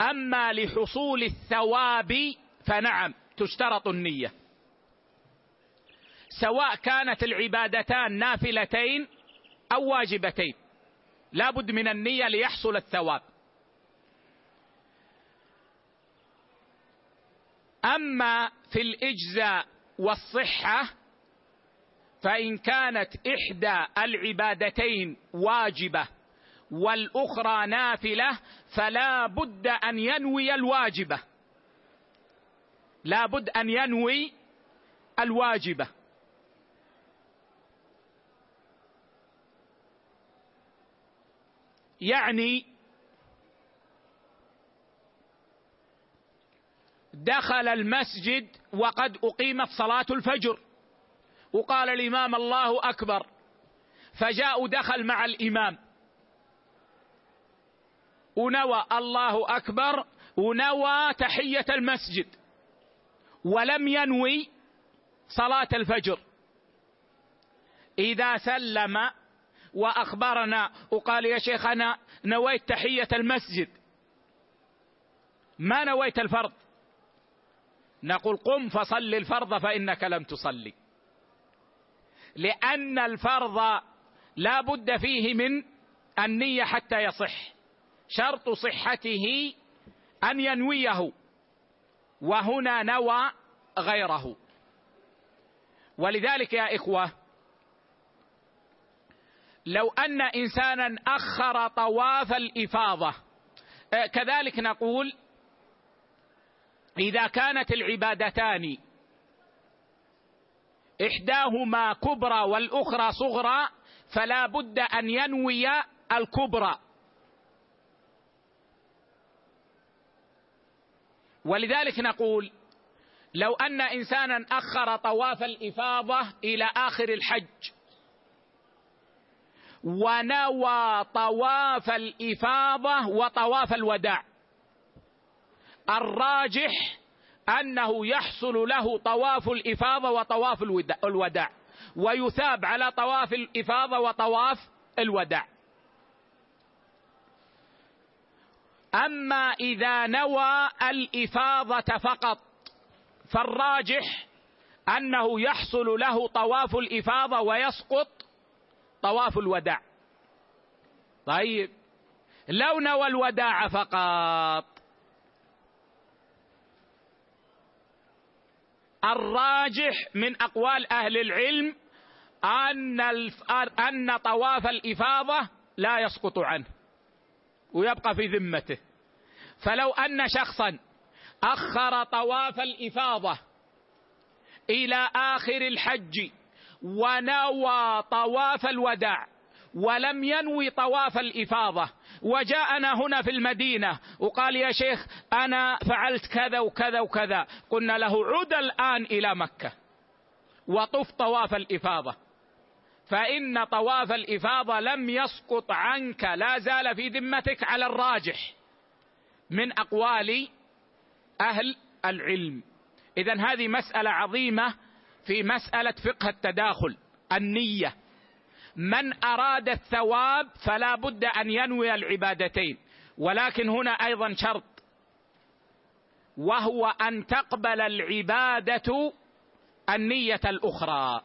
أما لحصول الثواب فنعم تشترط النية. سواء كانت العبادتان نافلتين أو واجبتين. لا بد من النية ليحصل الثواب. أما في الإجزاء والصحة فإن كانت إحدى العبادتين واجبة والأخرى نافلة فلا بد أن ينوي الواجبة. لا بد أن ينوي الواجبة. يعني دخل المسجد وقد أقيمت صلاة الفجر. وقال الإمام الله أكبر فجاء دخل مع الإمام. ونوى الله أكبر ونوى تحية المسجد ولم ينوي صلاة الفجر. إذا سلم وأخبرنا وقال يا شيخ أنا نويت تحية المسجد. ما نويت الفرض؟ نقول قم فصل الفرض فإنك لم تصلي. لأن الفرض لا بد فيه من النية حتى يصح. شرط صحته أن ينويه وهنا نوى غيره. ولذلك يا إخوة لو أن إنسانا أخر طواف الإفاضة. آه، كذلك نقول إذا كانت العبادتان إحداهما كبرى والأخرى صغرى فلا بد أن ينوي الكبرى. ولذلك نقول لو أن إنسانا أخر طواف الإفاضة إلى آخر الحج ونوى طواف الإفاضة وطواف الوداع. الراجح أنه يحصل له طواف الإفاضة وطواف الوداع ويثاب على طواف الإفاضة وطواف الوداع. أما إذا نوى الإفاضة فقط فالراجح أنه يحصل له طواف الإفاضة ويسقط طواف الوداع. طيب. لو نوى الوداع فقط. الراجح من أقوال أهل العلم أن أن طواف الإفاضة لا يسقط عنه ويبقى في ذمته. فلو أن شخصا أخر طواف الإفاضة إلى آخر الحج ونوى طواف الوداع ولم ينوي طواف الإفاضة. وجاءنا هنا في المدينة وقال يا شيخ أنا فعلت كذا وكذا وكذا. قلنا له عد الآن إلى مكة. وطف طواف الإفاضة. فإن طواف الإفاضة لم يسقط عنك لا زال في ذمتك على الراجح من أقوال أهل العلم. اذا هذه مسألة عظيمة في مسألة فقه التداخل النية. من أراد الثواب فلا بد أن ينوي العبادتين ولكن هنا أيضا شرط. وهو أن تقبل العبادة النية الأخرى.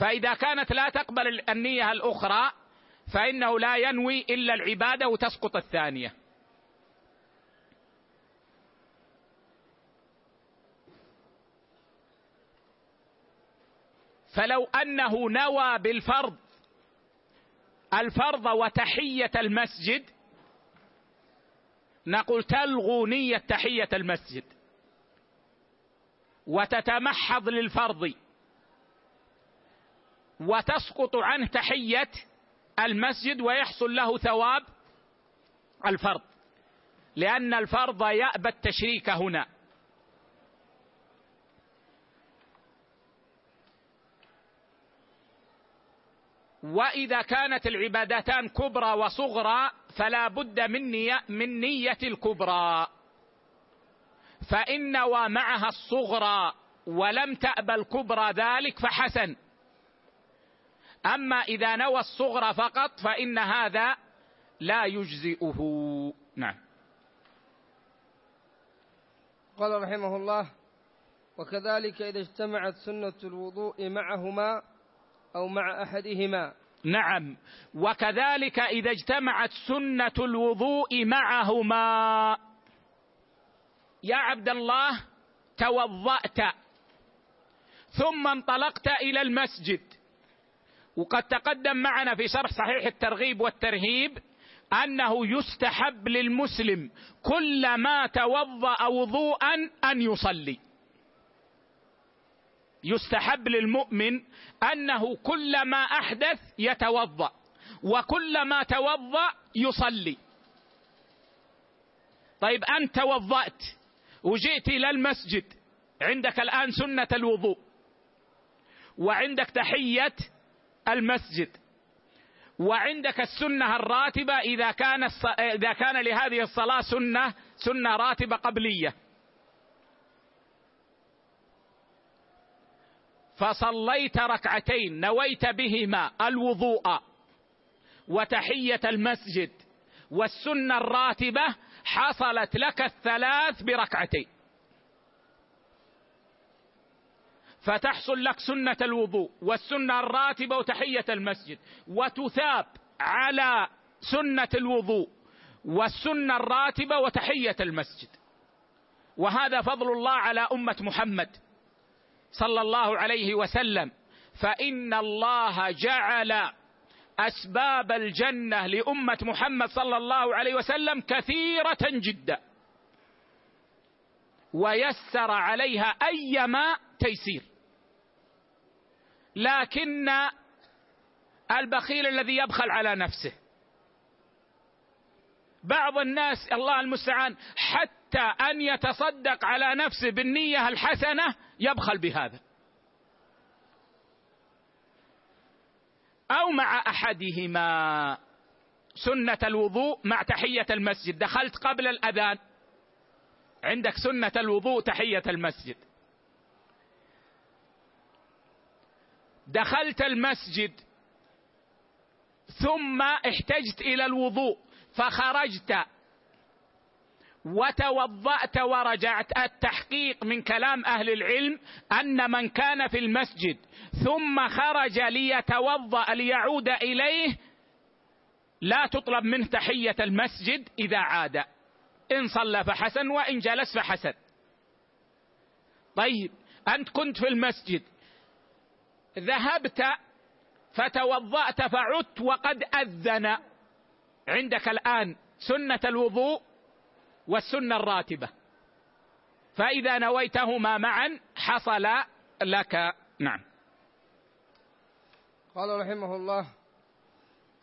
فإذا كانت لا تقبل النية الأخرى فإنه لا ينوي إلا العبادة وتسقط الثانية. فلو أنه نوى بالفرض الفرض وتحية المسجد نقول تلغو نية تحية المسجد وتتمحض للفرض وتسقط عنه تحية المسجد ويحصل له ثواب الفرض لأن الفرض يأبى التشريك هنا. وإذا كانت العبادتان كبرى وصغرى فلا بد من نية, من نية الكبرى. فإن نوى معها الصغرى ولم تأبى الكبرى ذلك فحسن. أما إذا نوى الصغرى فقط فإن هذا لا يجزئه. نعم. قال رحمه الله وكذلك إذا اجتمعت سنة الوضوء معهما أو مع أحدهما. نعم. وكذلك إذا اجتمعت سنة الوضوء معهما. يا عبد الله توضأت. ثم انطلقت إلى المسجد. وقد تقدم معنا في شرح صحيح الترغيب والترهيب أنه يستحب للمسلم كلما توضأ وضوءا أن يصلي. يستحب للمؤمن أنه كلما أحدث يتوضأ وكلما توضأ يصلي. طيب أنت توضات وجئت إلى المسجد عندك الآن سنة الوضوء وعندك تحية المسجد وعندك السنة الراتبة إذا كان إذا كان لهذه الصلاة سنة سنة راتبة قبلية. فصليت ركعتين نويت بهما الوضوء وتحية المسجد والسنة الراتبة حصلت لك الثلاث بركعتين. فتحصل لك سنة الوضوء والسنة الراتبة وتحية المسجد وتثاب على سنة الوضوء والسنة الراتبة وتحية المسجد. وهذا فضل الله على أمة محمد. صلى الله عليه وسلم. فإن الله جعل أسباب الجنة لأمة محمد صلى الله عليه وسلم كثيرة جدا. ويسر عليها ايما تيسير. لكن البخيل الذي يبخل على نفسه. بعض الناس الله المستعان حتى أن يتصدق على نفسه بالنية الحسنة يبخل بهذا. أو مع أحدهما سنة الوضوء مع تحية المسجد. دخلت قبل الأذان. عندك سنة الوضوء تحية المسجد. دخلت المسجد. ثم احتجت إلى الوضوء. فخرجت. وتوضأت ورجعت. التحقيق من كلام أهل العلم أن من كان في المسجد ثم خرج ليتوضأ ليعود إليه لا تطلب منه تحية المسجد إذا عاد. إن صلى فحسن وإن جلس فحسن. طيب أنت كنت في المسجد ذهبت فتوضأت فعدت وقد أذن. عندك الآن سنة الوضوء؟ والسنة الراتبة. فإذا نويتهما معا حصل لك نعم. قال رحمه الله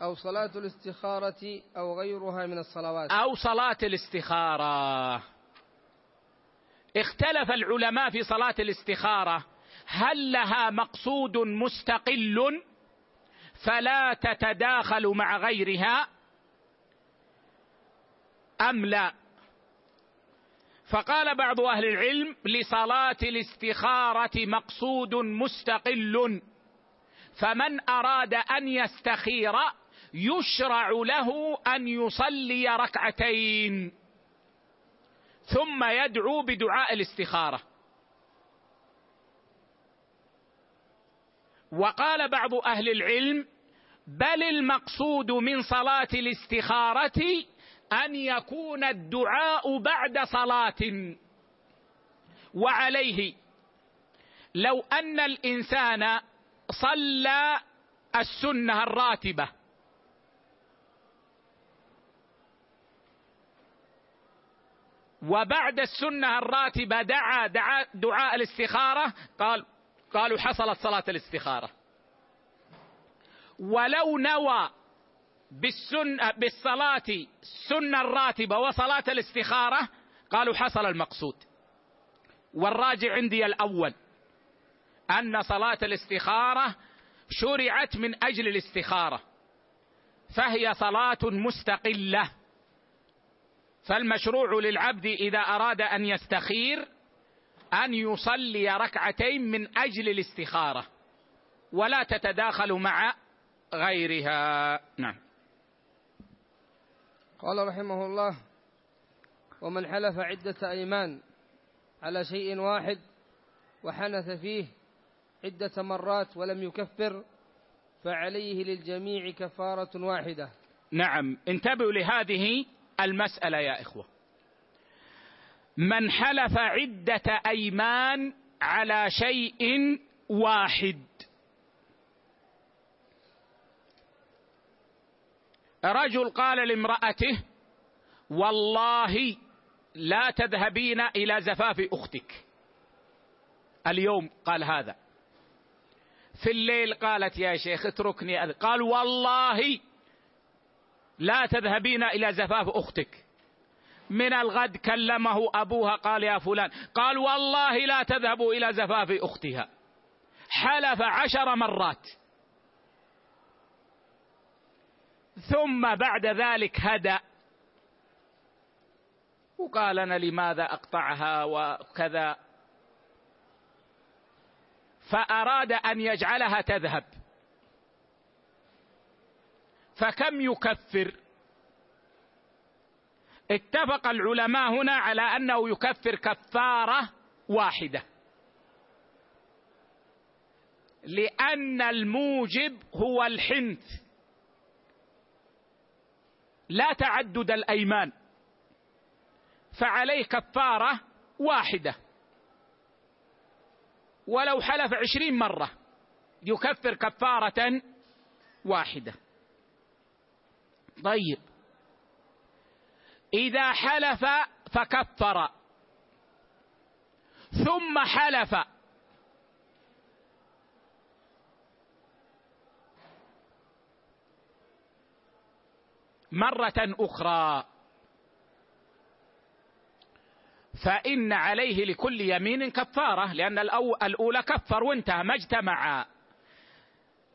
أو صلاة الاستخارة أو غيرها من الصلوات. أو صلاة الاستخارة. اختلف العلماء في صلاة الاستخارة. هل لها مقصود مستقل؟ فلا تتداخل مع غيرها. أم لا؟ فقال بعض أهل العلم لصلاة الاستخارة مقصود مستقل. فمن أراد أن يستخير يشرع له أن يصلي ركعتين ثم يدعو بدعاء الاستخارة. وقال بعض أهل العلم بل المقصود من صلاة الاستخارة أن يكون الدعاء بعد صلاة. وعليه لو أن الإنسان صلى السنة الراتبة. وبعد السنة الراتبة دعا دعاء دعاء الاستخارة قال قالوا حصلت صلاة الاستخارة. ولو نوى بالسنة بالصلاة السنة الراتبة وصلاة الاستخارة قالوا حصل المقصود. والراجع عندي الأول أن صلاة الاستخارة شرعت من أجل الاستخارة فهي صلاة مستقلة. فالمشروع للعبد إذا أراد أن يستخير أن يصلي ركعتين من أجل الاستخارة ولا تتداخل مع غيرها. نعم. قال رحمه الله ومن حلف عدة أيمان على شيء واحد وحنث فيه عدة مرات ولم يكفر فعليه للجميع كفارة واحدة. نعم انتبهوا لهذه المسألة يا إخوة. من حلف عدة أيمان على شيء واحد رجل قال لامرأته والله لا تذهبين إلى زفاف أختك. اليوم قال هذا. في الليل قالت يا شيخ اتركني قال والله لا تذهبين إلى زفاف أختك. من الغد كلمه أبوها قال يا فلان قال والله لا تذهبوا إلى زفاف أختها. حلف عشر مرات. ثم بعد ذلك هدأ. وقال أنا لماذا أقطعها وكذا؟ فأراد أن يجعلها تذهب. فكم يكفر؟ اتفق العلماء هنا على أنه يكفر كفارة واحدة. لأن الموجب هو الحنث. لا تعدد الأيمان. فعليه كفارة واحدة. ولو حلف عشرين مرة يكفر كفارة واحدة. طيب. إذا حلف فكفر. ثم حلف مرة أخرى. فإن عليه لكل يمين كفارة لأن الأولى كفر وانتهى ما اجتمع.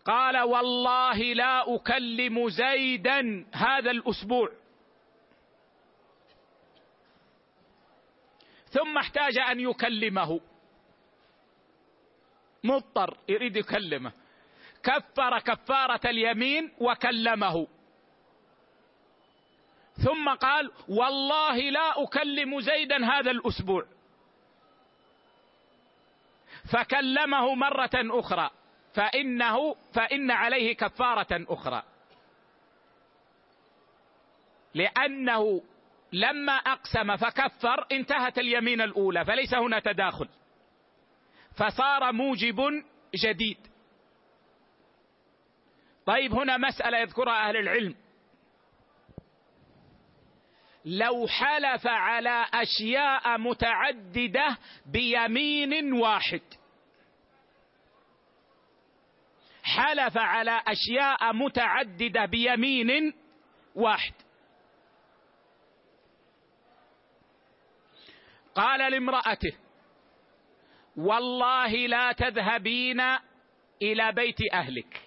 قال والله لا أكلم زيدا هذا الأسبوع. ثم احتاج أن يكلمه. مضطر يريد يكلمه. كفر كفارة اليمين وكلمه. ثم قال والله لا أكلم زيدا هذا الأسبوع. فكلمه مرة أخرى فإنه فإن عليه كفارة أخرى. لأنه لما أقسم فكفر انتهت اليمين الأولى فليس هنا تداخل. فصار موجب جديد. طيب هنا مسألة يذكرها أهل العلم. لو حلف على أشياء متعددة بيمين واحد. حلف على أشياء متعددة بيمين واحد. قال لامرأته والله لا تذهبين إلى بيت أهلك.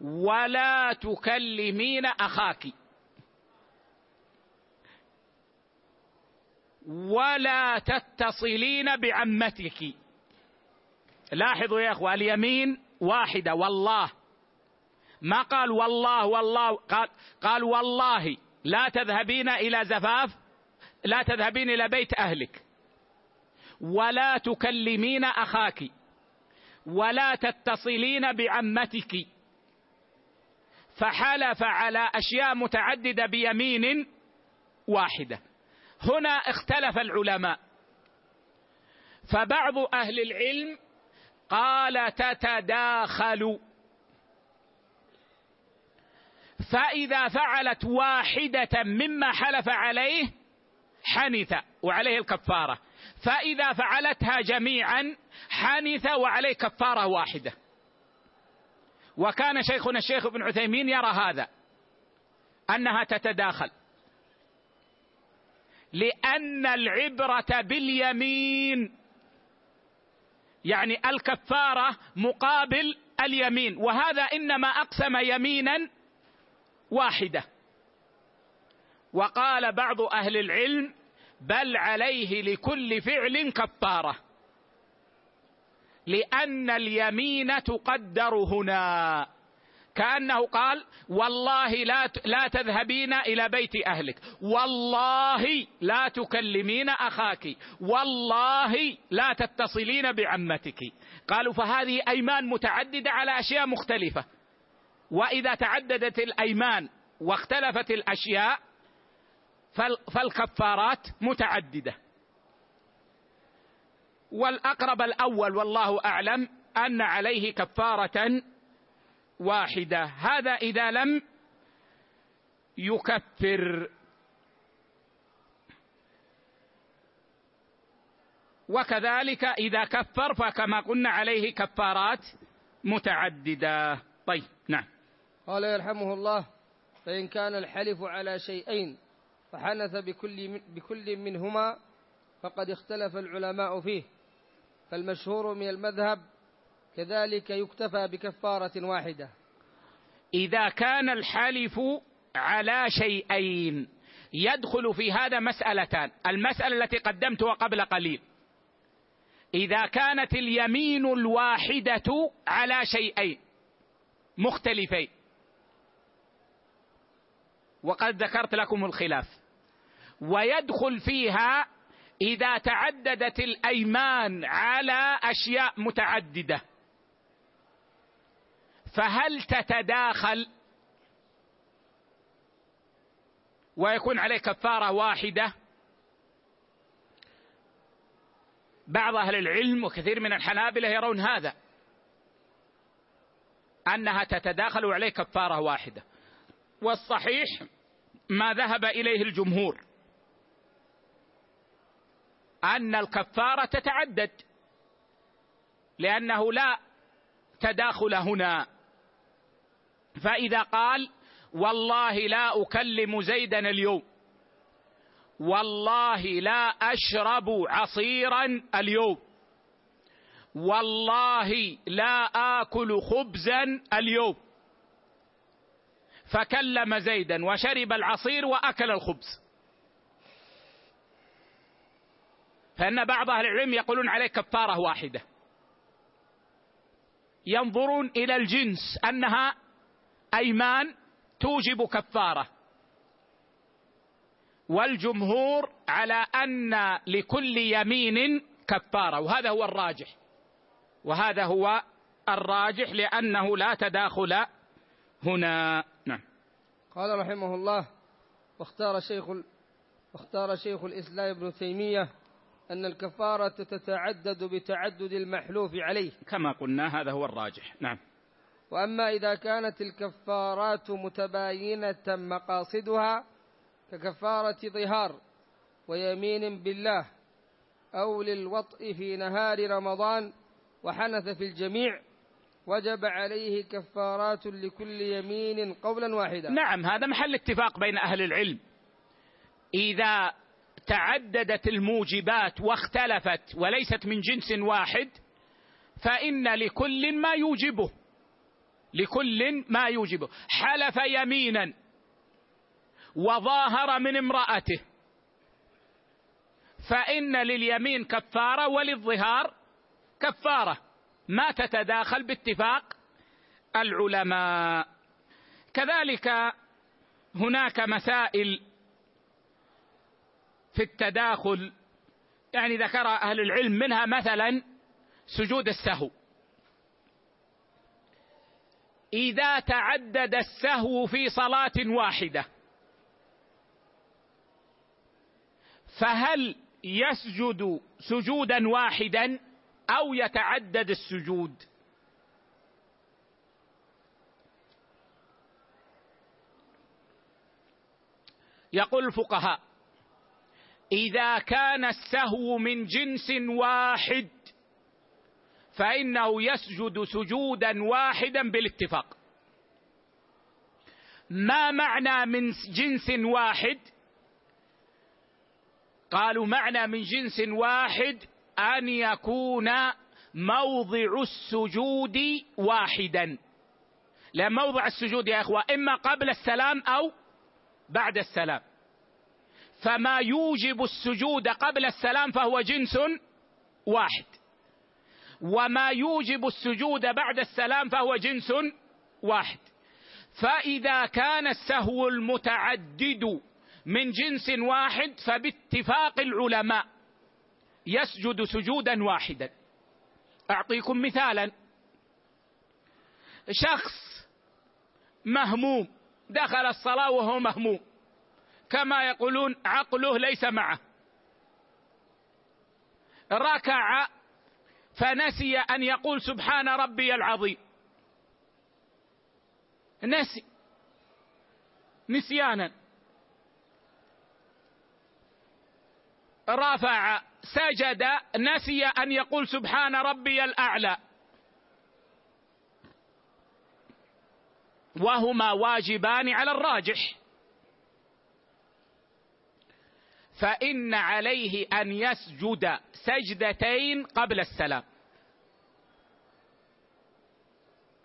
ولا تكلمين أخاك. ولا تتصلين بعمتك. لاحظوا يا إخوة اليمين واحدة والله. ما قال والله والله قال, قال والله. لا تذهبين إلى زفاف لا تذهبين إلى بيت أهلك. ولا تكلمين أخاك. ولا تتصلين بعمتك. فحلف على أشياء متعددة بيمين واحدة. هنا اختلف العلماء. فبعض أهل العلم قال تتداخل. فإذا فعلت واحدة مما حلف عليه حنث وعليه الكفارة. فإذا فعلتها جميعا حنث وعليه كفارة واحدة. وكان شيخنا الشيخ ابن عثيمين يرى هذا أنها تتداخل. لأن العبرة باليمين. يعني الكفارة مقابل اليمين. وهذا إنما أقسم يمينا واحدة. وقال بعض أهل العلم بل عليه لكل فعل كفارة. لأن اليمين تقدر هنا. كأنه قال والله لا لا تذهبين إلى بيت أهلك. والله لا تكلمين أخاك. والله لا تتصلين بعمتك. قالوا فهذه أيمان متعددة على أشياء مختلفة. وإذا تعددت الأيمان واختلفت الأشياء فالكفارات متعددة. والأقرب الأول والله أعلم أن عليه كفارة واحدة. هذا إذا لم يكفر. وكذلك إذا كفر فكما قلنا عليه كفارات متعددة. طيب نعم. قال يرحمه الله فإن كان الحلف على شيئين فحنث بكل بكل منهما فقد اختلف العلماء فيه. فالمشهور من المذهب كذلك يكتفى بكفارة واحدة. إذا كان الحلف على شيئين يدخل في هذا مسألتان. المسألة التي قدمتها قبل قليل. إذا كانت اليمين الواحدة على شيئين مختلفين. وقد ذكرت لكم الخلاف. ويدخل فيها إذا تعددت الأيمان على أشياء متعددة. فهل تتداخل؟ ويكون عليه كفارة واحدة. بعض أهل العلم وكثير من الحنابلة يرون هذا أنها تتداخل وعليه كفارة واحدة. والصحيح ما ذهب إليه الجمهور أن الكفارة تتعدد لأنه لا تداخل هنا. فإذا قال والله لا أكلم زيدا اليوم. والله لا أشرب عصيرا اليوم. والله لا آكل خبزا اليوم. فكلم زيدا وشرب العصير وأكل الخبز. فإن بعض أهل العلم يقولون عليه كفارة واحدة. ينظرون إلى الجنس أنها أيمان توجب كفارة. والجمهور على أن لكل يمين كفارة وهذا هو الراجح. وهذا هو الراجح لأنه لا تداخل هنا. نعم. قال رحمه الله واختار شيخ واختار شيخ الإسلام ابن تيمية أن الكفارة تتعدد بتعدد المحلوف عليه. كما قلنا هذا هو الراجح. نعم. وأما إذا كانت الكفارات متباينة مقاصدها ككفارة ظهار ويمين بالله أو للوطء في نهار رمضان وحنث في الجميع وجب عليه كفارات لكل يمين قولا واحدا. نعم هذا محل اتفاق بين أهل العلم. إذا تعددت الموجبات واختلفت وليست من جنس واحد فإن لكل ما يوجبه. لكل ما يوجبه. حلف يمينا وظاهر من امرأته. فإن لليمين كفارة وللظهار كفارة. ما تتداخل باتفاق العلماء. كذلك هناك مسائل في التداخل. يعني ذكر أهل العلم منها مثلا سجود السهو. إذا تعدد السهو في صلاة واحدة. فهل يسجد سجودا واحدا أو يتعدد السجود؟ يقول الفقهاء إذا كان السهو من جنس واحد فإنه يسجد سجودا واحدا بالاتفاق. ما معنى من جنس واحد؟ قالوا معنى من جنس واحد أن يكون موضع السجود واحدا. لأن موضع السجود يا إخوة إما قبل السلام أو بعد السلام. فما يوجب السجود قبل السلام فهو جنس واحد. وما يوجب السجود بعد السلام فهو جنس واحد. فإذا كان السهو المتعدد من جنس واحد فباتفاق العلماء يسجد سجودا واحدا. أعطيكم مثالا. شخص مهموم دخل الصلاة وهو مهموم. كما يقولون عقله ليس معه. ركع فنسي أن يقول سبحان ربي العظيم. نسي. نسيانا. رفع سجد نسي أن يقول سبحان ربي الأعلى. وهما واجبان على الراجح. فإن عليه أن يسجد سجدتين قبل السلام.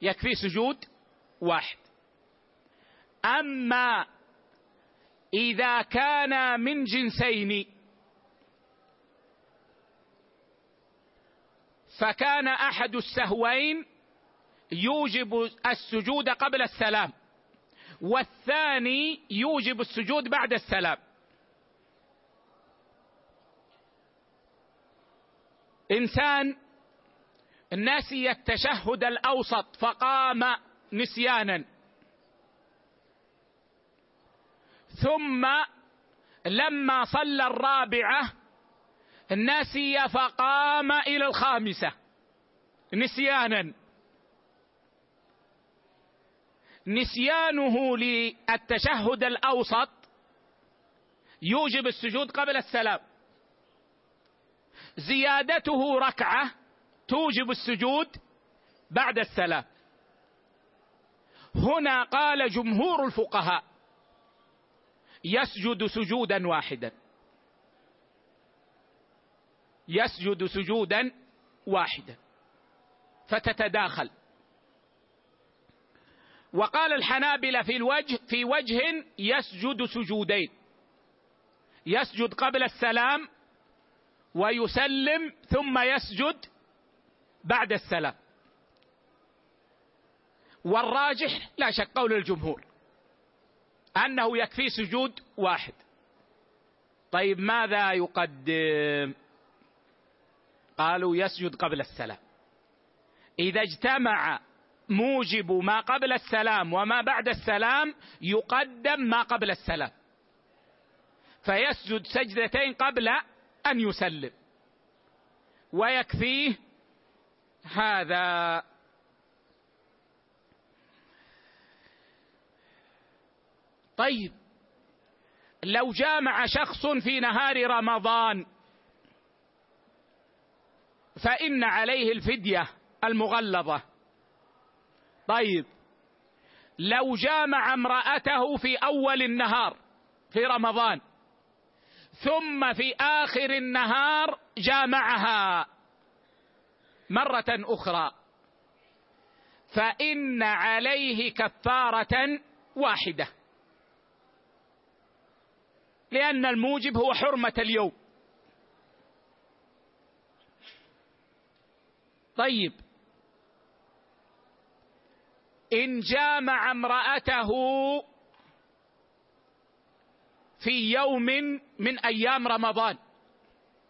يكفي سجود واحد. أما إذا كان من جنسين فكان أحد السهوين يوجب السجود قبل السلام والثاني يوجب السجود بعد السلام. إنسان نسي التشهد الأوسط فقام نسيانا. ثم لما صلى الرابعة نسي فقام إلى الخامسة نسيانا. نسيانه للتشهد الأوسط يوجب السجود قبل السلام. زيادته ركعة توجب السجود بعد السلام. هنا قال جمهور الفقهاء يسجد سجودا واحدا. يسجد سجودا واحدا. فتتداخل. وقال الحنابلة في الوجه في وجه يسجد سجودين. يسجد قبل السلام ويسلم ثم يسجد بعد السلام. والراجح لا شك قول الجمهور أنه يكفي سجود واحد. طيب ماذا يقدم؟ قالوا يسجد قبل السلام. إذا اجتمع موجب ما قبل السلام وما بعد السلام يقدم ما قبل السلام. فيسجد سجدتين قبل أن يسلم. ويكفيه هذا. طيب لو جامع شخص في نهار رمضان فإن عليه الفدية المغلظة. طيب لو جامع امرأته في أول النهار في رمضان ثم في آخر النهار جامعها مرة أخرى. فإن عليه كفارة واحدة. لأن الموجب هو حرمة اليوم. طيب. إن جامع امرأته في يوم من أيام رمضان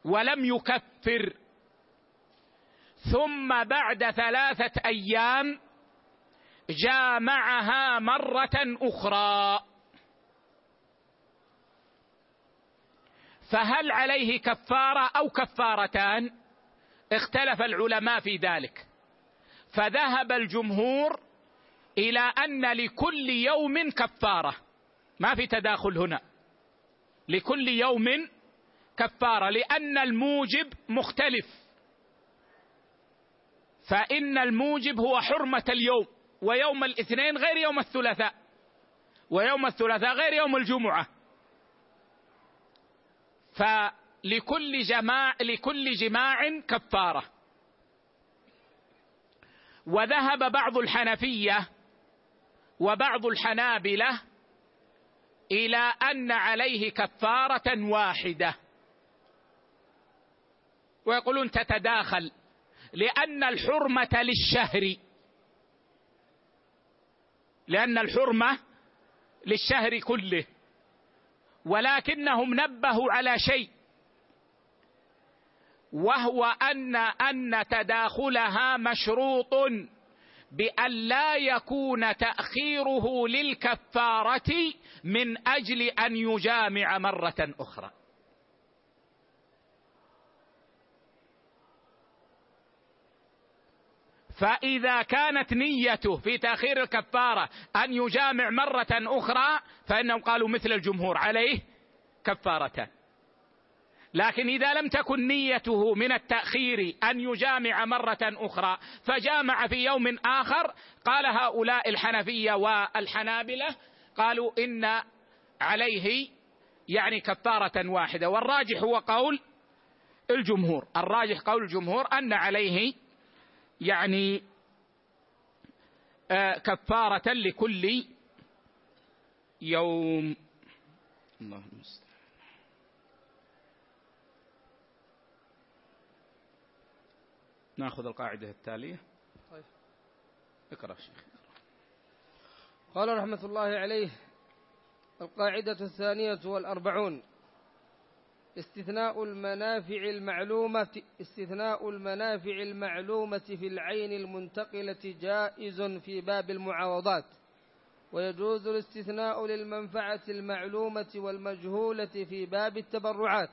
ولم يكفر. ثم بعد ثلاثة أيام جامعها مرة أخرى. فهل عليه كفارة أو كفارتان؟ اختلف العلماء في ذلك. فذهب الجمهور إلى أن لكل يوم كفارة. ما في تداخل هنا. لكل يوم كفارة لأن الموجب مختلف. فإن الموجب هو حرمة اليوم ويوم الاثنين غير يوم الثلاثاء ويوم الثلاثاء غير يوم الجمعة. فلكل جماع لكل جماع كفارة. وذهب بعض الحنفية وبعض الحنابلة إلى أن عليه كفارة واحدة. ويقولون تتداخل لأن الحرمة للشهر. لأن الحرمة للشهر كله. ولكنهم نبهوا على شيء. وهو أن أن تداخلها مشروط. بأن لا يكون تأخيره للكفارة من أجل أن يجامع مرة أخرى. فإذا كانت نيته في تأخير الكفارة أن يجامع مرة أخرى فإنهم قالوا مثل الجمهور عليه كفارتان. لكن إذا لم تكن نيته من التأخير أن يجامع مرة أخرى فجامع في يوم آخر قال هؤلاء الحنفية والحنابلة قالوا إن عليه يعني كفارة واحدة. والراجح هو قول الجمهور. الراجح قول الجمهور أن عليه يعني آه، كفارة لكل يوم. الله المستعان ناخذ القاعدة التالية. طيب. اقرأ شيخ. قال رحمة الله عليه القاعدة الثانية والأربعون. استثناء المنافع المعلومة استثناء المنافع المعلومة في العين المنتقلة جائز في باب المعاوضات. ويجوز الاستثناء للمنفعة المعلومة والمجهولة في باب التبرعات.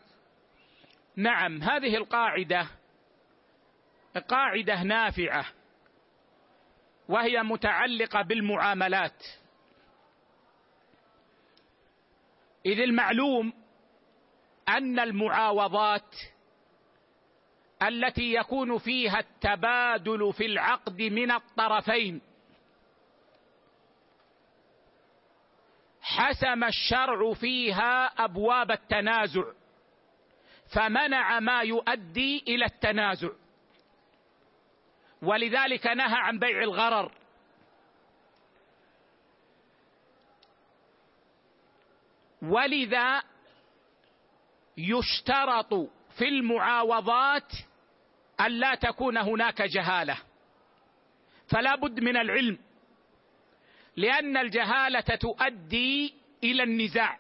نعم هذه القاعدة قاعدة نافعة وهي متعلقة بالمعاملات. إذ المعلوم أن المعاوضات التي يكون فيها التبادل في العقد من الطرفين حسم الشرع فيها أبواب التنازع فمنع ما يؤدي إلى التنازع. ولذلك نهى عن بيع الغرر. ولذا يشترط في المعاوضات أن لا تكون هناك جهالة. فلا بد من العلم لأن الجهالة تؤدي إلى النزاع.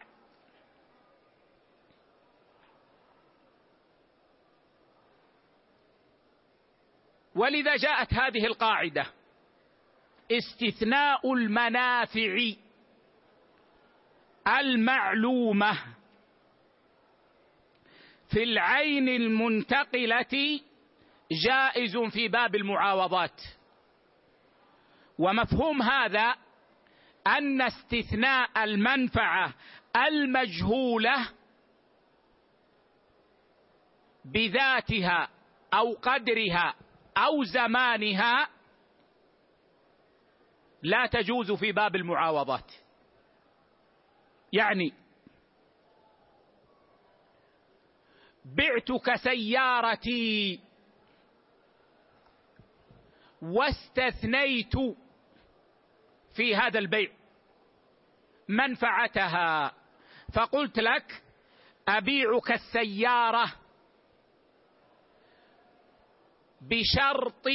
ولذا جاءت هذه القاعدة. استثناء المنافع المعلومة في العين المنتقلة جائز في باب المعاوضات. ومفهوم هذا أن استثناء المنفعة المجهولة بذاتها أو قدرها أو زمانها لا تجوز في باب المعاوضات. يعني بعتك سيارتي واستثنيت في هذا البيع منفعتها فقلت لك أبيعك السيارة بشرط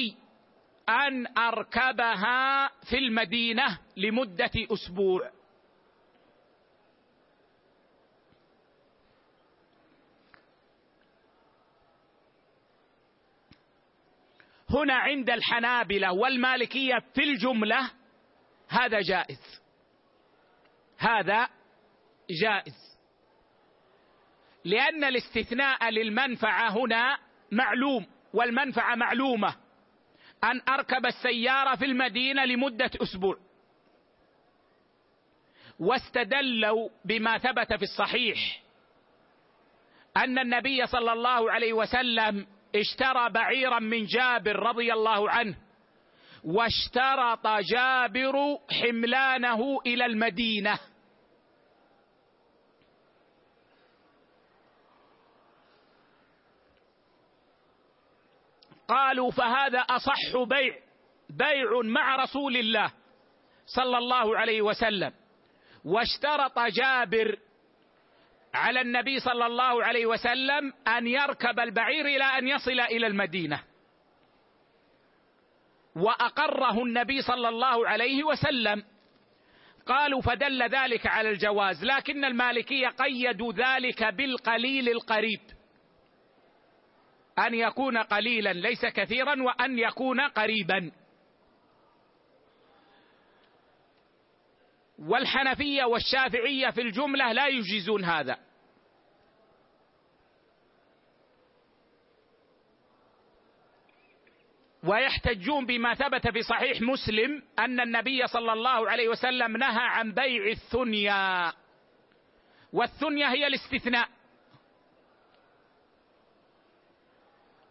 أن أركبها في المدينة لمدة أسبوع. هنا عند الحنابلة والمالكية في الجملة هذا جائز. هذا جائز. لأن الاستثناء للمنفعة هنا معلوم. والمنفعة معلومة. أن أركب السيارة في المدينة لمدة أسبوع. واستدلوا بما ثبت في الصحيح. أن النبي صلى الله عليه وسلم اشترى بعيرا من جابر رضي الله عنه. واشترط جابر حملانه إلى المدينة. قالوا فهذا أصح بيع بيع مع رسول الله صلى الله عليه وسلم. واشترط جابر على النبي صلى الله عليه وسلم أن يركب البعير إلى أن يصل إلى المدينة. وأقره النبي صلى الله عليه وسلم. قالوا فدل ذلك على الجواز لكن المالكية قيدوا ذلك بالقليل القريب. أن يكون قليلا ليس كثيرا وأن يكون قريبا. والحنفية والشافعية في الجملة لا يجيزون هذا. ويحتجون بما ثبت في صحيح مسلم أن النبي صلى الله عليه وسلم نهى عن بيع الثنيا. والثنيا هي الاستثناء.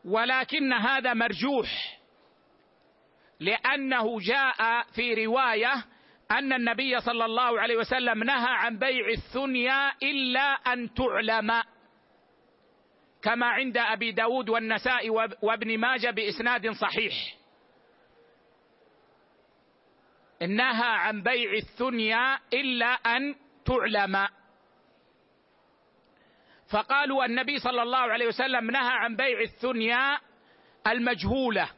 ولكن هذا مرجوح لأنه جاء في رواية أن النبي صلى الله عليه وسلم نهى عن بيع الثنيا إلا أن تعلم كما عند أبي داود والنساء وابن ماجه بإسناد صحيح. نهى عن بيع الثنيا إلا أن تعلم. فقالوا النبي صلى الله عليه وسلم نهى عن بيع الثنيا المجهولة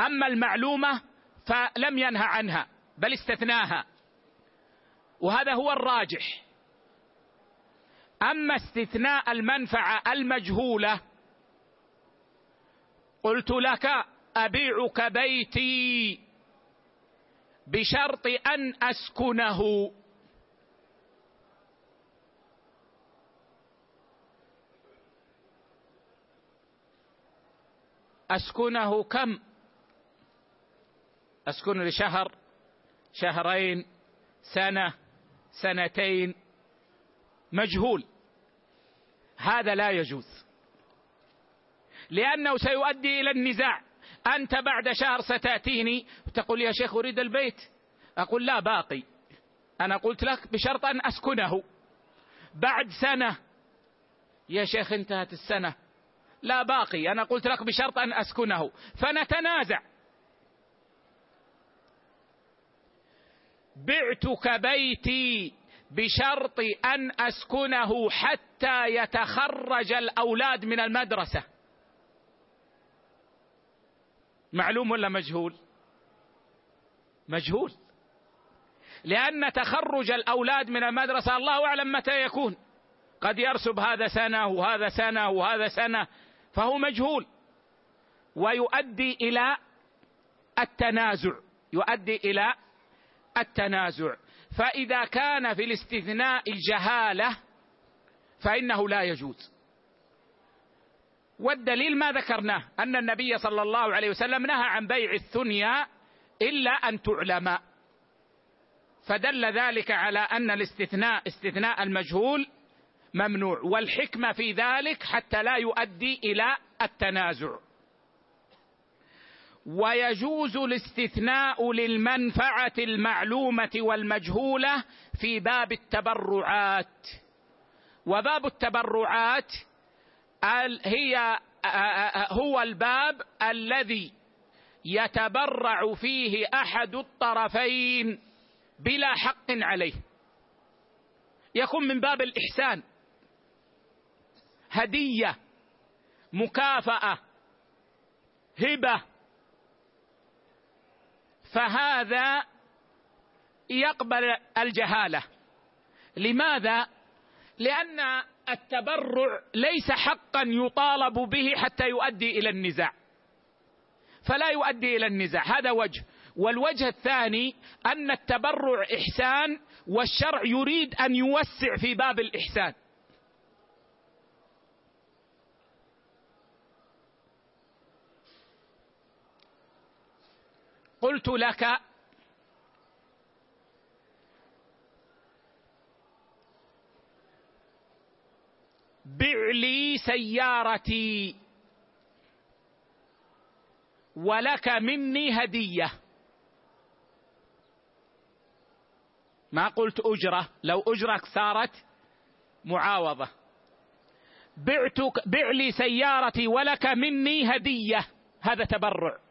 أما المعلومة فلم ينهى عنها بل استثناها وهذا هو الراجح. أما استثناء المنفعة المجهولة قلت لك أبيعك بيتي بشرط أن أسكنه. أسكنه كم؟ أسكن لشهر شهرين سنة سنتين. مجهول. هذا لا يجوز. لأنه سيؤدي إلى النزاع. أنت بعد شهر ستأتيني. تقول يا شيخ أريد البيت. أقول لا باقي. أنا قلت لك بشرط أن أسكنه. بعد سنة. يا شيخ انتهت السنة. لا باقي. أنا قلت لك بشرط أن أسكنه. فنتنازع. بعتك بيتي بشرط أن أسكنه حتى يتخرج الأولاد من المدرسة. معلوم ولا مجهول؟ مجهول. لأن تخرج الأولاد من المدرسة الله أعلم متى يكون. قد يرسب هذا سنة وهذا سنة وهذا سنة. فهو مجهول. ويؤدي إلى التنازع. يؤدي إلى التنازع. فإذا كان في الاستثناء جهاله فإنه لا يجوز. والدليل ما ذكرناه أن النبي صلى الله عليه وسلم نهى عن بيع الثنيا إلا أن تعلم. فدل ذلك على أن الاستثناء استثناء المجهول ممنوع. والحكمة في ذلك حتى لا يؤدي إلى التنازع. ويجوز الاستثناء للمنفعة المعلومة والمجهولة في باب التبرعات. وباب التبرعات هي هو الباب الذي يتبرع فيه أحد الطرفين بلا حق عليه. يكون من باب الإحسان. هدية مكافأة هبة. فهذا يقبل الجهالة. لماذا؟ لأن التبرع ليس حقا يطالب به حتى يؤدي إلى النزاع. فلا يؤدي إلى النزاع. هذا وجه. والوجه الثاني أن التبرع إحسان والشرع يريد أن يوسع في باب الإحسان. قلت لك بع لي سيارتي ولك مني هدية. ما قلت أجرة لو اجره صارت معاوضة. بعتك بع لي سيارتي ولك مني هدية. هذا تبرع.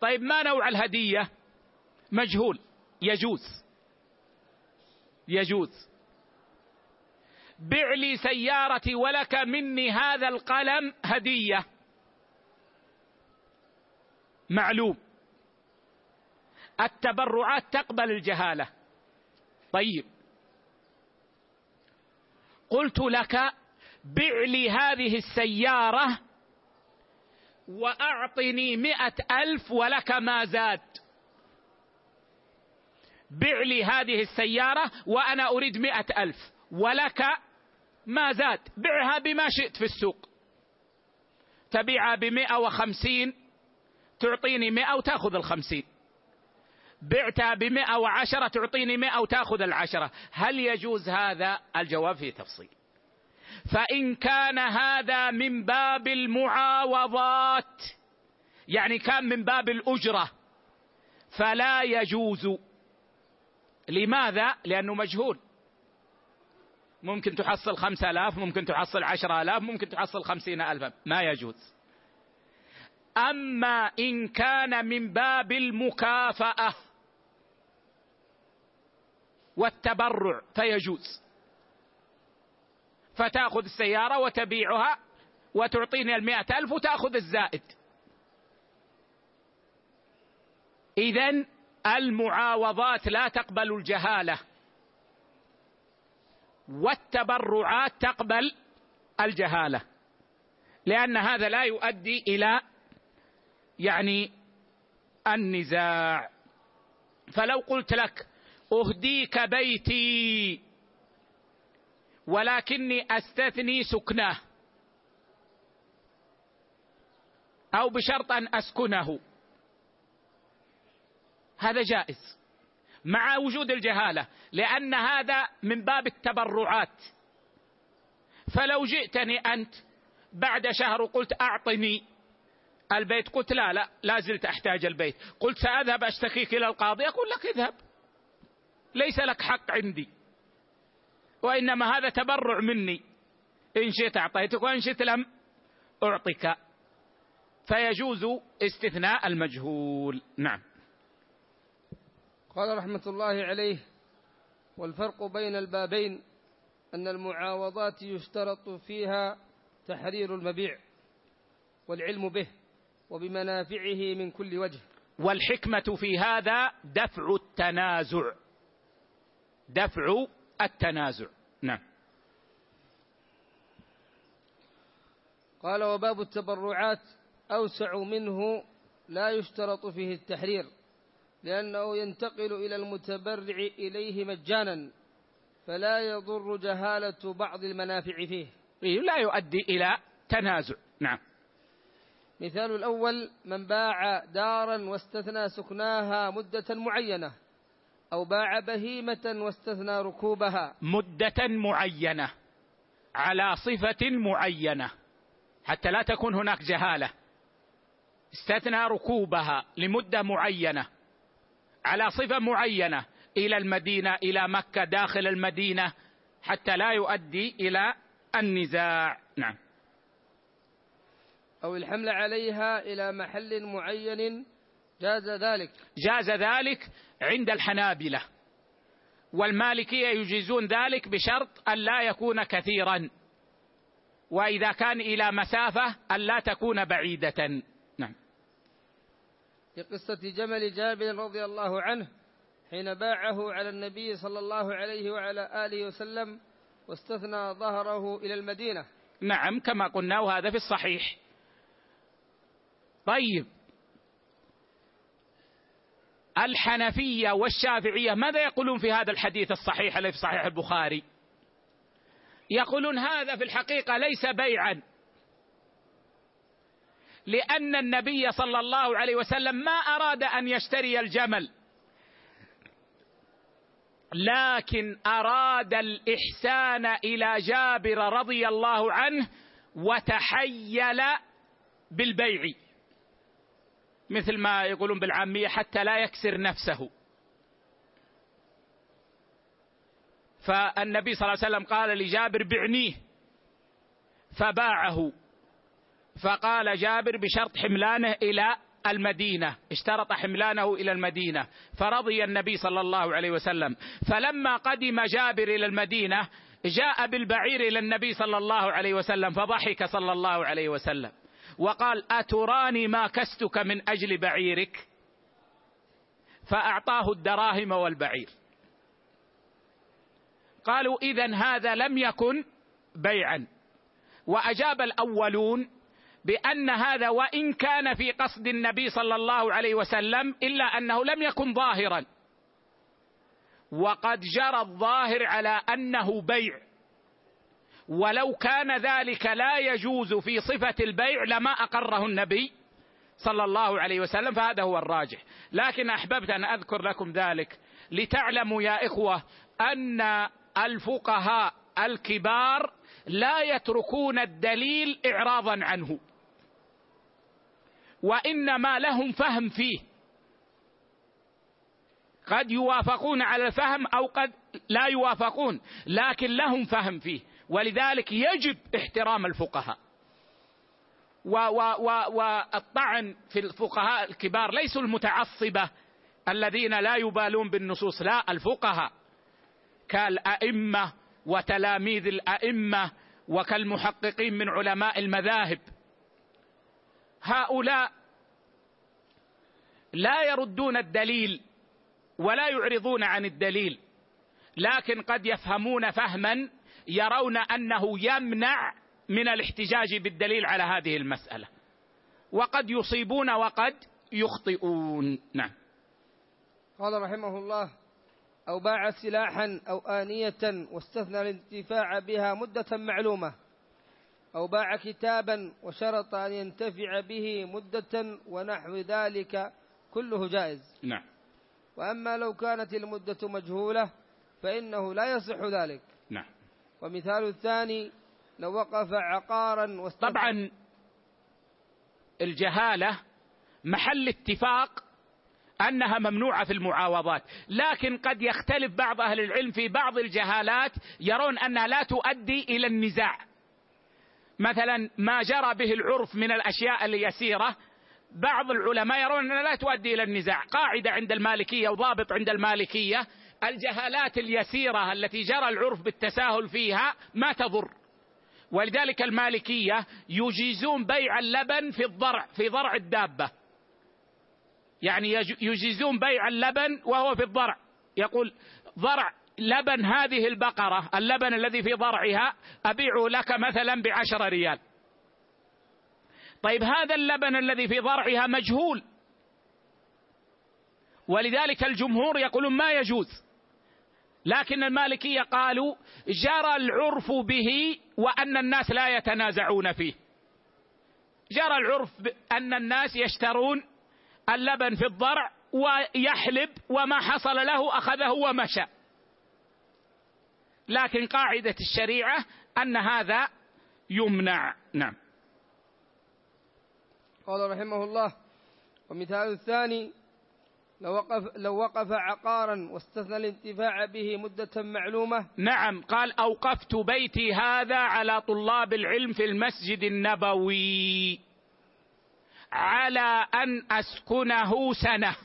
طيب ما نوع الهدية؟ مجهول يجوز. يجوز. بع لي سيارتي ولك مني هذا القلم هدية. معلوم. التبرعات تقبل الجهالة. طيب. قلت لك بع لي هذه السيارة وأعطني مئة ألف ولك ما زاد. بع لي هذه السيارة وأنا أريد مئة ألف ولك ما زاد. بعها بما شئت في السوق. تبيعها بمئة وخمسين تعطيني مئة وتأخذ الخمسين. بعتها بمئة وعشرة تعطيني مئة وتأخذ العشرة. هل يجوز هذا؟ الجواب فيه تفصيل. فإن كان هذا من باب المعاوضات يعني كان من باب الأجرة فلا يجوز. لماذا؟ لأنه مجهول. ممكن تحصل خمسة آلاف ممكن تحصل عشرة آلاف ممكن تحصل خمسين ألفا. ما يجوز. أما إن كان من باب المكافأة والتبرع فيجوز. فتأخذ السيارة وتبيعها وتعطيني المئة ألف وتأخذ الزائد. إذا المعاوضات لا تقبل الجهالة والتبرعات تقبل الجهالة لأن هذا لا يؤدي إلى يعني النزاع. فلو قلت لك أهديك بيتي ولكني أستثني سكناه. أو بشرط أن أسكنه. هذا جائز. مع وجود الجهالة. لأن هذا من باب التبرعات. فلو جئتني أنت بعد شهر وقلت أعطني البيت قلت لا لا لا زلت أحتاج البيت. قلت سأذهب أشتكيك إلى القاضي أقول لك اذهب. ليس لك حق عندي. وإنما هذا تبرع مني. إن شئت أعطيتك وإن شئت لم أعطك. فيجوز استثناء المجهول. نعم. قال رحمة الله عليه والفرق بين البابين أن المعاوضات يشترط فيها تحرير المبيع والعلم به وبمنافعه من كل وجه. والحكمة في هذا دفع التنازع. دفع التنازع. نعم. قال وباب التبرعات أوسع منه لا يشترط فيه التحرير لأنه ينتقل إلى المتبرع إليه مجانا فلا يضر جهالة بعض المنافع فيه. لا يؤدي إلى تنازع. نعم. مثال الأول من باع دارا واستثنى سكناها مدة معينة أو باع بهيمة واستثنى ركوبها. مدة معينة. على صفة معينة. حتى لا تكون هناك جهالة. استثنى ركوبها لمدة معينة. على صفة معينة. إلى المدينة إلى مكة داخل المدينة. حتى لا يؤدي إلى النزاع. نعم. أو الحمل عليها إلى محل معين جاز ذلك. جاز ذلك عند الحنابلة. والمالكية يجيزون ذلك بشرط أن لا يكون كثيرا. وإذا كان إلى مسافة أن لا تكون بعيدة. نعم. في قصة جمل جابر رضي الله عنه حين باعه على النبي صلى الله عليه وعلى آله وسلم واستثنى ظهره إلى المدينة. نعم كما قلنا وهذا في الصحيح. طيب الحنفية والشافعية ماذا يقولون في هذا الحديث الصحيح الذي في صحيح البخاري؟ يقولون هذا في الحقيقة ليس بيعا. لأن النبي صلى الله عليه وسلم ما أراد أن يشتري الجمل لكن أراد الإحسان إلى جابر رضي الله عنه وتحيل بالبيع. مثل ما يقولون بالعامية حتى لا يكسر نفسه. فالنبي صلى الله عليه وسلم قال لجابر بعنيه فباعه. فقال جابر بشرط حملانه إلى المدينة اشترط حملانه إلى المدينة. فرضي النبي صلى الله عليه وسلم. فلما قدم جابر إلى المدينة جاء بالبعير إلى النبي صلى الله عليه وسلم فضحك صلى الله عليه وسلم. وقال أتراني ما كستك من أجل بعيرك؟ فأعطاه الدراهم والبعير. قالوا اذا هذا لم يكن بيعا. وأجاب الأولون بأن هذا وإن كان في قصد النبي صلى الله عليه وسلم إلا أنه لم يكن ظاهرا. وقد جرى الظاهر على أنه بيع. ولو كان ذلك لا يجوز في صفة البيع لما أقره النبي صلى الله عليه وسلم فهذا هو الراجح. لكن أحببت أن أذكر لكم ذلك لتعلموا يا إخوة أن الفقهاء الكبار لا يتركون الدليل اعراضا عنه وإنما لهم فهم فيه. قد يوافقون على الفهم أو قد لا يوافقون لكن لهم فهم فيه. ولذلك يجب احترام الفقهاء. والطعن في الفقهاء الكبار ليسوا المتعصبة الذين لا يبالون بالنصوص لا الفقهاء كالأئمة وتلاميذ الأئمة وكالمحققين من علماء المذاهب. هؤلاء لا يردون الدليل ولا يعرضون عن الدليل لكن قد يفهمون فهما يرون أنه يمنع من الاحتجاج بالدليل على هذه المسألة. وقد يصيبون وقد يخطئون. نعم. قال رحمه الله أو باع سلاحا أو آنية واستثنى الانتفاع بها مدة معلومة أو باع كتابا وشرط أن ينتفع به مدة ونحو ذلك كله جائز. نعم. وأما لو كانت المدة مجهولة فإنه لا يصح ذلك. ومثال الثاني لو وقف عقارا طبعا الجهالة محل اتفاق أنها ممنوعة في المعاوضات، لكن قد يختلف بعض أهل العلم في بعض الجهالات يرون أنها لا تؤدي إلى النزاع. مثلا ما جرى به العرف من الأشياء اليسيرة بعض العلماء يرون أنها لا تؤدي إلى النزاع قاعدة عند المالكية وضابط عند المالكية الجهالات اليسيرة التي جرى العرف بالتساهل فيها ما تضر. ولذلك المالكية يجيزون بيع اللبن في الضرع في ضرع الدابة. يعني يجيزون بيع اللبن وهو في الضرع. يقول ضرع لبن هذه البقرة اللبن الذي في ضرعها أبيعه لك مثلا بعشر ريال. طيب هذا اللبن الذي في ضرعها مجهول. ولذلك الجمهور يقولون ما يجوز. لكن المالكية قالوا جرى العرف به وأن الناس لا يتنازعون فيه. جرى العرف أن الناس يشترون اللبن في الضرع ويحلب وما حصل له أخذه ومشى. لكن قاعدة الشريعة أن هذا يمنع. نعم. قال رحمه الله ومثال الثاني لو وقف, لو وقف عقارا واستثنى الانتفاع به مدة معلومة. نعم قال أوقفت بيتي هذا على طلاب العلم في المسجد النبوي على أن أسكنه سنة.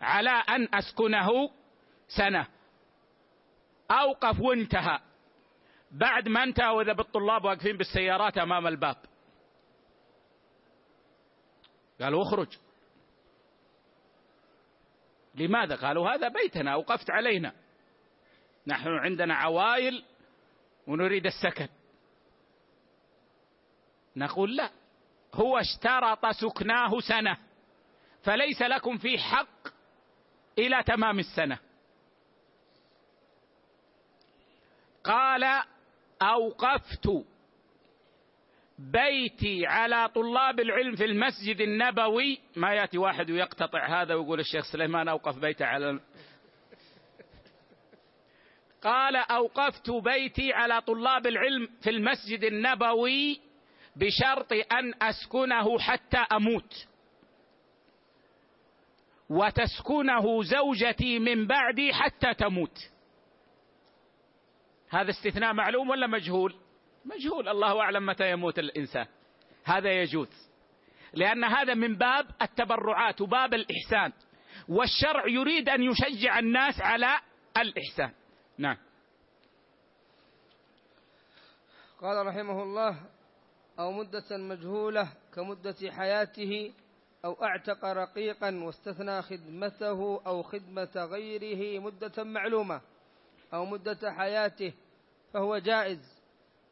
على أن أسكنه سنة. أوقف وانتهى. بعد ما انتهى وإذا بالطلاب واقفين بالسيارات أمام الباب. قالوا اخرج. لماذا قالوا هذا بيتنا أوقفت علينا؟ نحن عندنا عوائل ونريد السكن. نقول لا هو اشترط سكناه سنة فليس لكم في حق إلى تمام السنة. قال أوقفت بيتي على طلاب العلم في المسجد النبوي. ما يأتي واحد ويقتطع هذا ويقول الشيخ سليمان أوقف بيته على قال أوقفت بيتي على طلاب العلم في المسجد النبوي بشرط أن أسكنه حتى أموت. وتسكنه زوجتي من بعدي حتى تموت. هذا استثناء معلوم ولا مجهول؟ مجهول. الله أعلم متى يموت الإنسان. هذا يجوز. لأن هذا من باب التبرعات وباب الإحسان. والشرع يريد أن يشجع الناس على الإحسان. نعم. قال رحمه الله أو مدة مجهولة كمدة حياته أو أعتق رقيقا واستثنى خدمته أو خدمة غيره مدة معلومة أو مدة حياته فهو جائز.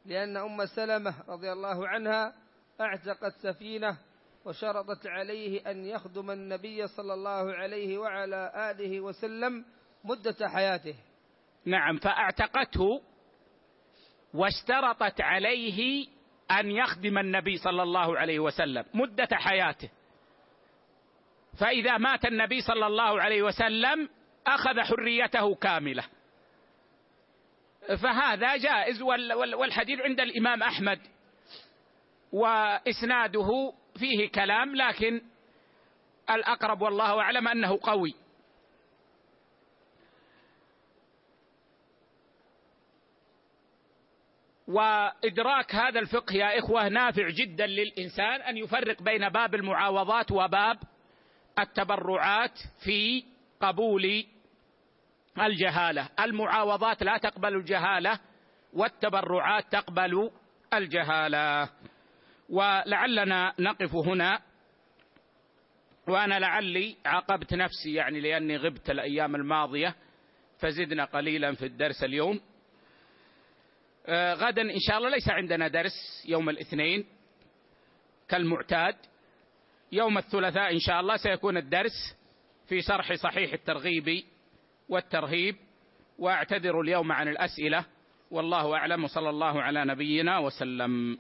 لأن أم سلمة رضي الله عنها أعتقت سفينة وشرطت عليه أن يخدم النبي صلى الله عليه وعلى آله وسلم مدة حياته. نعم فأعتقته واشترطت عليه أن يخدم النبي صلى الله عليه وسلم مدة حياته. فإذا مات النبي صلى الله عليه وسلم أخذ حريته كاملة. فهذا جائز والحديث عند الإمام أحمد. وإسناده فيه كلام لكن الأقرب والله أعلم أنه قوي. وإدراك هذا الفقه يا إخوة نافع جدا للإنسان أن يفرق بين باب المعاوضات وباب التبرعات في قبول الجهالة. المعاوضات لا تقبل الجهالة والتبرعات تقبل الجهالة. ولعلنا نقف هنا. وأنا لعلي عاقبت نفسي يعني لأني غبت الأيام الماضية فزدنا قليلا في الدرس اليوم. آه غدا إن شاء الله ليس عندنا درس يوم الاثنين كالمعتاد. يوم الثلاثاء إن شاء الله سيكون الدرس في شرح صحيح الترغيب والترهيب وأعتذر اليوم عن الأسئلة والله أعلم وصلى الله على نبينا وسلم.